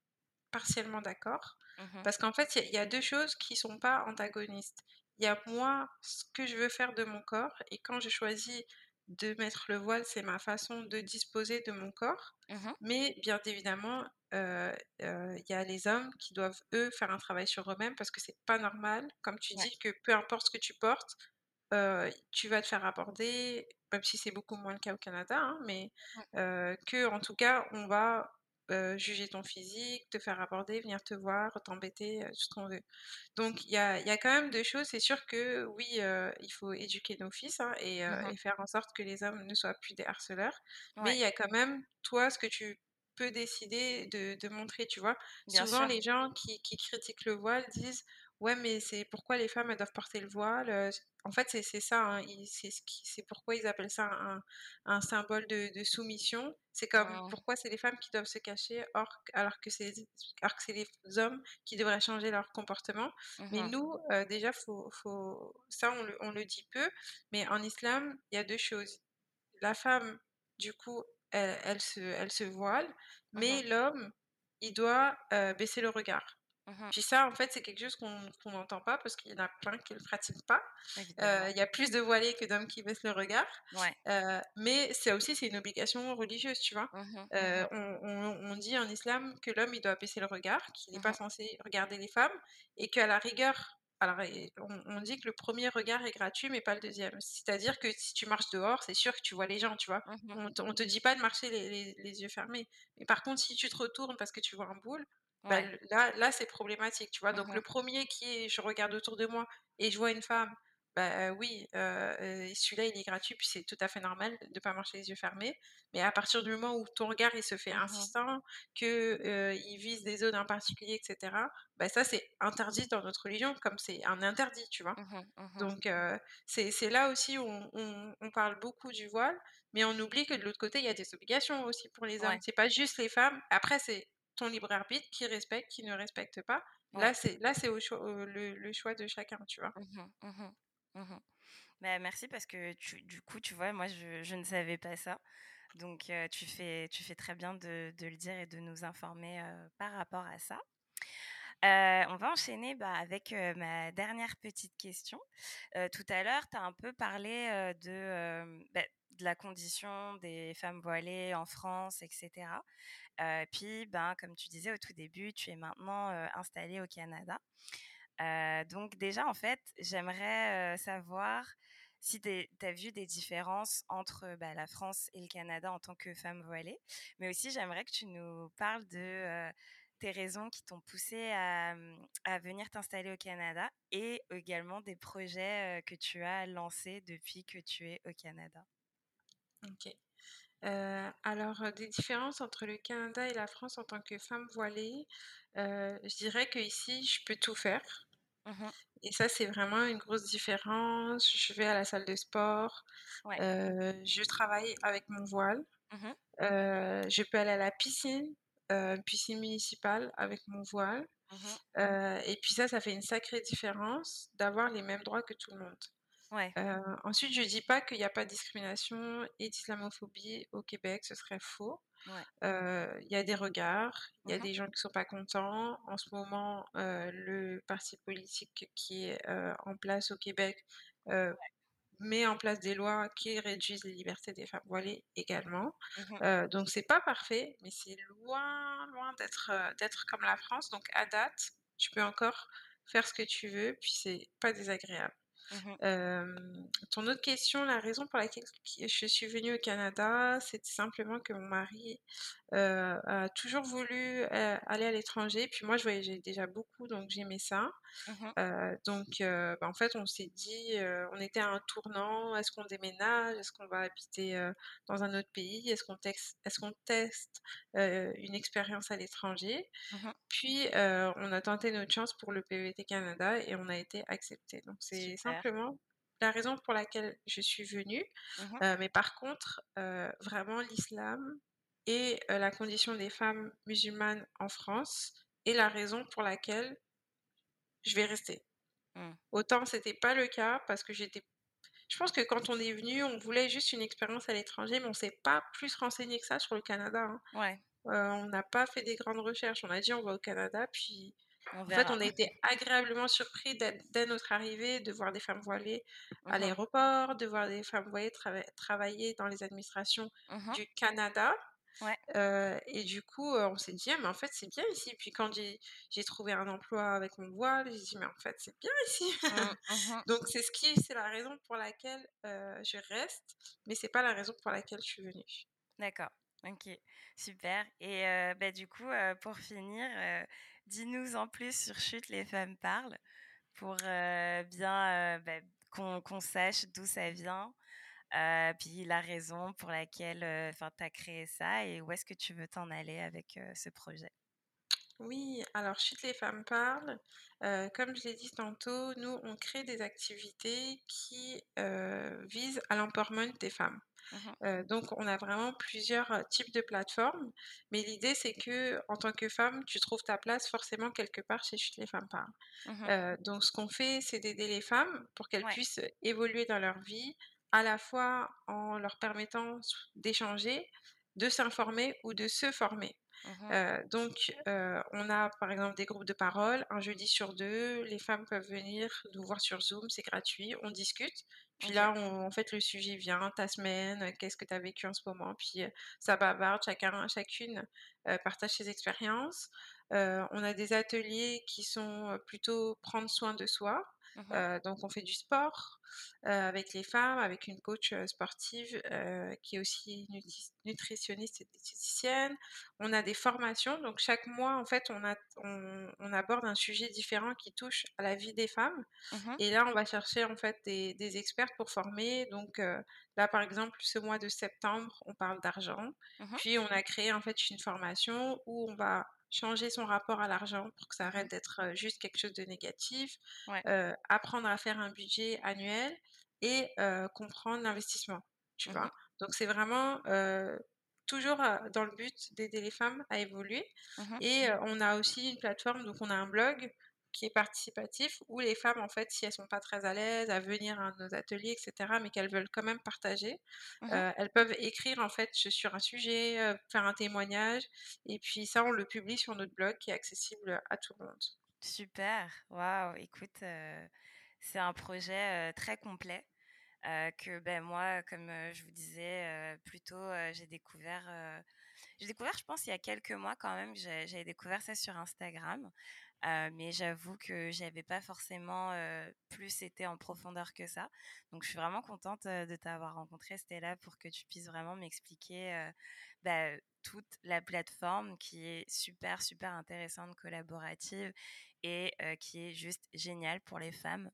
partiellement d'accord, mmh parce qu'en fait, il y, a deux choses qui sont pas antagonistes. Il y a moi, ce que je veux faire de mon corps, et quand je choisis de mettre le voile, c'est ma façon de disposer de mon corps. Mmh mais bien évidemment, il y a les hommes qui doivent, eux, faire un travail sur eux-mêmes parce que c'est pas normal, comme tu dis, que peu importe ce que tu portes, tu vas te faire aborder, même si c'est beaucoup moins le cas au Canada, hein, mais que en tout cas, on va juger ton physique, te faire aborder, venir te voir, t'embêter, tout ce qu'on veut. Donc il y a, y a, quand même deux choses. C'est sûr que oui, il faut éduquer nos fils hein, et, mmh et, faire en sorte que les hommes ne soient plus des harceleurs. Mais il y a quand même, toi, ce que tu peux décider de, de montrer, tu vois. Souvent, les gens qui, qui, critiquent le voile disent Ouais, mais c'est pourquoi les femmes, elles doivent porter le voile, en fait, c'est ça, hein, c'est ce pourquoi ils appellent ça un un symbole de de soumission. C'est comme pourquoi c'est les femmes qui doivent se cacher or alors que c'est les hommes qui devraient changer leur comportement. Mais Mmh nous, déjà, faut faut ça, on le on le dit peu, mais en islam, il y a 2 choses. La femme, du coup, elle elle se elle se voile, Mmh mais l'homme, il doit, baisser le regard. Mmh Puis ça, en fait, c'est quelque chose qu'on qu'on n'entend pas parce qu'il y en a plein qui le pratiquent pas. Évidemment. il y a plus de voilées que d'hommes qui baissent le regard, Ouais. heu, mais c'est aussi, c'est une obligation religieuse, tu vois? Mmh Heu, mh. on on on dit en islam que l'homme, il doit baisser le regard, qu'il n'est pas Mmh censé regarder les femmes et qu'à la rigueur alors on dit que le premier regard est gratuit, mais pas le deuxième. C'est-à-dire que si tu marches dehors, c'est sûr que tu vois les gens, tu vois? Mmh On on te dit pas de marcher les les les yeux fermés. Mais par contre, si tu te retournes parce que tu vois un boule, bah, Ouais. là là, c'est problématique, tu vois? Donc Mmh le premier qui est je regarde autour de moi et je vois une femme, bah, heu, oui, celui-là, il est gratuit, puis c'est tout à fait normal de pas marcher les yeux fermés. Mais à partir du moment où ton regard, il se fait Mmh insistant, que, heu, il vise des zones en particulier et cetera, bah, ça, c'est interdit dans notre religion, comme c'est un interdit, tu vois? Mmh mh. Donc heu, c'est c'est là aussi où on on on parle beaucoup du voile, mais on oublie que de l'autre côté, il y a des obligations aussi pour les hommes. Ouais, C'est pas juste les femmes. Après, c'est ton libre arbitre, qui respecte, qui ne respecte pas. Là, c'est là, c'est au choix au le le choix de chacun, tu vois? Mmh mh. Mmh Mmh Bah, merci parce que tu du coup, tu vois, moi, je je ne savais pas ça. Donc heu, tu fais tu fais très bien de de le dire et de nous informer, heu, par rapport à ça. Heu, on va enchaîner, bah, avec, ma dernière petite question. Tout à l'heure, tu as un peu parlé, de, bah, de la condition des femmes voilées en France et cetera. Heu, puis, ben, comme tu disais au tout début, tu es maintenant, heu, installée au Canada. Heu, donc déjà, en fait, j'aimerais, savoir si tu as vu des différences entre, bah, la France et le Canada en tant que femme voilée. Mais aussi, j'aimerais que tu nous parles de, tes raisons qui t'ont poussée à, mmh, à venir t'installer au Canada et également des projets, que tu as lancés depuis que tu es au Canada. OK. Heu, alors, heu, des différences entre le Canada et la France en tant que femme voilée, heu, je dirais qu'ici, je peux tout faire Mmh et ça, c'est vraiment une grosse différence. Je vais à la salle de sport, Ouais. heu, je travaille avec mon voile. Mmh Heu, je peux aller à la piscine, heu, piscine municipale avec mon voile, Mmh heu et puis ça, ça fait une sacrée différence d'avoir les mêmes droits que tout le monde. Ouais. Heu, ensuite, je dis pas qu'il y a pas de discrimination et d'islamophobie au Québec, ce serait faux. Ouais. Heu, il y a des regards, il y a des gens qui sont pas contents. En ce moment, heu, le parti politique qui est, en place au Québec, met en place des lois qui réduisent les libertés des femmes voilées également. Mmh Heu, donc c'est pas parfait, mais c'est loin, loin d'être, d'être comme la France. Donc à date, tu peux encore faire ce que tu veux, puis c'est pas désagréable. Mmh ton autre question, la raison pour laquelle je suis venue au Canada, c'était simplement que mon mari, a toujours voulu, aller à l'étranger. Puis moi, je voyageais déjà beaucoup, donc j'aimais ça. Mmh Heu, donc heu, bah, en fait, on s'est dit, heu, on était à un tournant: «Est-ce qu'on déménage? Est-ce qu'on va habiter, dans un autre pays? Est-ce qu'on tex est-ce qu'on teste, une expérience à l'étranger?» Mmh Puis, on a tenté notre chance pour le PVT Canada et on a été acceptés. Donc c'est simplement la raison pour laquelle je suis venue. Mmh mais par contre, vraiment l'islam et la condition des femmes musulmanes en France est la raison pour laquelle je vais rester. Mmh. Autant c'était pas le cas parce que j'étais je pense que quand on est venu, on voulait juste une expérience à l'étranger, mais on s'est pas plus renseigné que ça sur le Canada, hein. Ouais, Heu, on n'a pas fait des grandes recherches. On a dit: «On va au Canada», puis on en fait, on a été agréablement surpris dès notre arrivée de voir des femmes voilées à Mmh l'aéroport, de voir des femmes voilées trava travailler dans les administrations Mmh du Canada, Ouais. heu et du coup, heu, on s'est dit: «Ah mais en fait, c'est bien ici». Puis quand j'ai trouvé un emploi avec mon voile, j'ai dit: «Mais en fait, c'est bien ici». Mmh. Mmh Donc c'est ce qui c'est la raison pour laquelle, heu, je reste, mais c'est pas la raison pour laquelle je suis venue. D'accord. OK, super et bah, du coup, pour finir, dis-nous en plus sur Chut, les femmes parlent pour, bien, bah, qu'on qu'on sache d'où ça vient, heu, puis la raison pour laquelle, enfin, tu as créé ça et où est-ce que tu veux t'en aller avec, heu, ce projet? Oui, alors Chute les femmes parlent, comme je l'ai dit tantôt, nous on crée des activités qui, visent à l'empowerment des femmes. Mmh donc on a vraiment plusieurs, types de plateformes, mais l'idée c'est qu'en tant que femme, tu trouves ta place forcément quelque part chez Chute les femmes parlent. Mmh donc ce qu'on fait, c'est d'aider les femmes pour qu'elles Ouais. puissent évoluer dans leur vie, à la fois en leur permettant d'échanger, de s'informer ou de se former. Mmh mh. Heu, donc heu, on a par exemple des groupes de parole, un jeudi sur 2, les femmes peuvent venir nous voir sur Zoom, c'est gratuit, on discute. Puis là, on en fait, le sujet vient, ta semaine, qu'est-ce que tu as vécu en ce moment? Puis, ça bavarde, chacun chacune, partage ses expériences. On a des ateliers qui sont, plutôt prendre soin de soi, Mmh mh. heu, donc on fait du sport, heu, avec les femmes, avec une coach, heu, sportive, qui est aussi nutritionniste et diététicienne. On a des formations, donc chaque mois, en fait, on a on on aborde un sujet différent qui touche à la vie des femmes Mmh mh. et là, on va chercher, en fait, des des experts pour former. Donc là, par exemple, ce mois de septembre, on parle d'argent. Mmh mh. Puis on a créé, en fait, une formation où on va changer son rapport à l'argent pour que ça Mmh arrête d'être, juste quelque chose de négatif, Ouais. apprendre à faire un budget annuel et comprendre l'investissement, tu Mmh mh. vois? Donc c'est vraiment, toujours, dans le but d'aider les femmes à évoluer Mmh mh. et on a aussi une plateforme, donc on a un blog qui est participatif où les femmes, en fait, si elles sont pas très à l'aise à venir à nos ateliers et cetera, mais qu'elles veulent quand même partager, Mmh mh. heu, elles peuvent écrire, en fait, su sur un sujet, heu, faire un témoignage et puis ça, on le publie sur notre blog qui est accessible à tout le monde. Super, waouh! Écoute, heu, c'est un projet, très complet, que, beh, moi, comme, je vous disais, plus tôt, j'ai découvert, j'ai découvert, je pense, il y a quelques mois quand même, j'avais découvert ça sur Instagram, heu, mais j'avoue que j'avais pas forcément, heu, plus été en profondeur que ça. Donc je suis vraiment contente, de t'avoir rencontrée Stella pour que tu puisses vraiment m'expliquer, bah, toute la plateforme qui est super, super intéressante, collaborative et qui est juste géniale pour les femmes.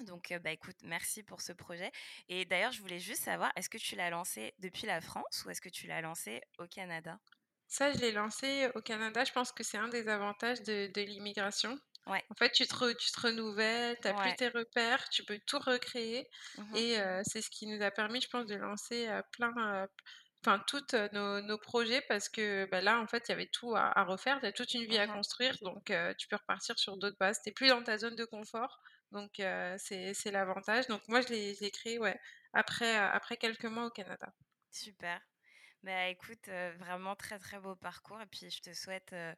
Donc bah, écoute, merci pour ce projet et d'ailleurs, je voulais juste savoir, est-ce que tu l'as lancé depuis la France ou est-ce que tu l'as lancé au Canada? Ça, je l'ai lancé au Canada. Je pense que c'est un des avantages de de l'immigration. Ouais. En fait, tu te re tu te renouvelles, tu as plus tes repères, tu peux tout recréer Mmh mh. et c'est ce qui nous a permis, je pense, de lancer, plein, enfin, toutes nos nos projets parce que, bah, là, en fait, il y avait tout à à refaire. Tu as toute une vie Mmh à mh. construire donc tu peux repartir sur d'autres bases. Tu es plus dans ta zone de confort donc c'est l'avantage. Donc moi, je l'ai créé, ouais, après, après quelques mois au Canada. Super. Bah, écoute, heu, vraiment très, très beau parcours et puis je te souhaite, heu,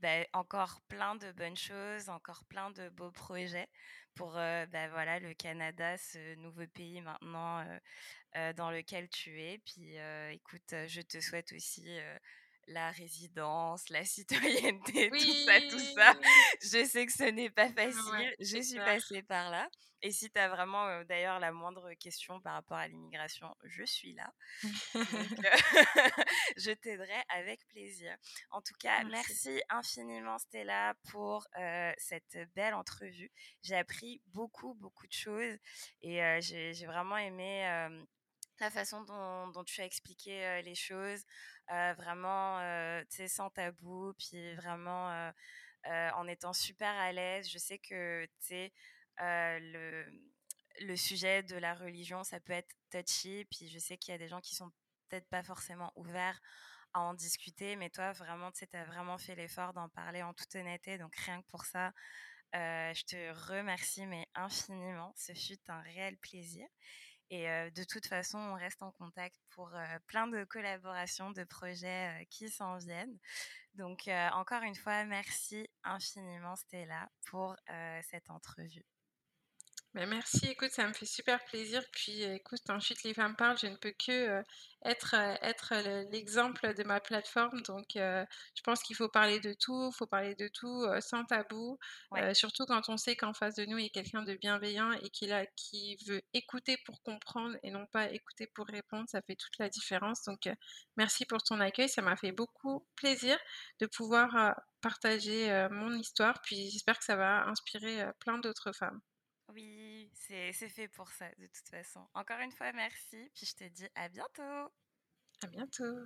bah, encore plein de bonnes choses, encore plein de beaux projets pour, heu, bah, voilà, le Canada, ce nouveau pays maintenant, dans lequel tu es. Puis, écoute, je te souhaite aussi, la résidence, la citoyenneté, tout ça, tout ça. Je sais que ce n'est pas Ouais, facile, je suis passée par là et si tu as vraiment, d'ailleurs la moindre question par rapport à l'immigration, je suis là. Donc je t'aiderai avec plaisir. En tout cas, Merci. merci infiniment Stella pour, cette belle entrevue. J'ai appris beaucoup, beaucoup de choses et j'ai vraiment aimé, la façon dont dont tu as expliqué, les choses, vraiment, heu, tu sais, sans tabou, puis vraiment, heu, en étant super à l'aise. Je sais que, tu sais, le, sujet de la religion, ça peut être touchy, puis je sais qu'il y a des gens qui sont peut-être pas forcément ouverts à en discuter, mais toi, vraiment, tu sais, as vraiment fait l'effort d'en parler en toute honnêteté, donc rien que pour ça, je te remercie, mais infiniment. Ce fut un réel plaisir et de toute façon, on reste en contact pour, plein de collaborations, de projets, qui s'en viennent. Donc encore une fois, merci infiniment Stella pour, cette entrevue. Bah, merci, écoute, ça me fait super plaisir. Puis, heu, écoute, Chute les femmes parlent, je ne peux que, heu, être, le l'exemple de ma plateforme. Donc je pense qu'il faut parler de tout, il faut parler de tout, sans tabou, Ouais. surtout quand on sait qu'en face de nous, il y a quelqu'un de bienveillant et qui là qui veut écouter pour comprendre et non pas écouter pour répondre, ça fait toute la différence. Donc merci pour ton accueil, ça m'a fait beaucoup plaisir de pouvoir, partager, mon histoire, puis j'espère que ça va inspirer, plein d'autres femmes. Oui, c'est fait pour ça, de toute façon. Encore une fois, merci, puis je te dis à bientôt! À bientôt!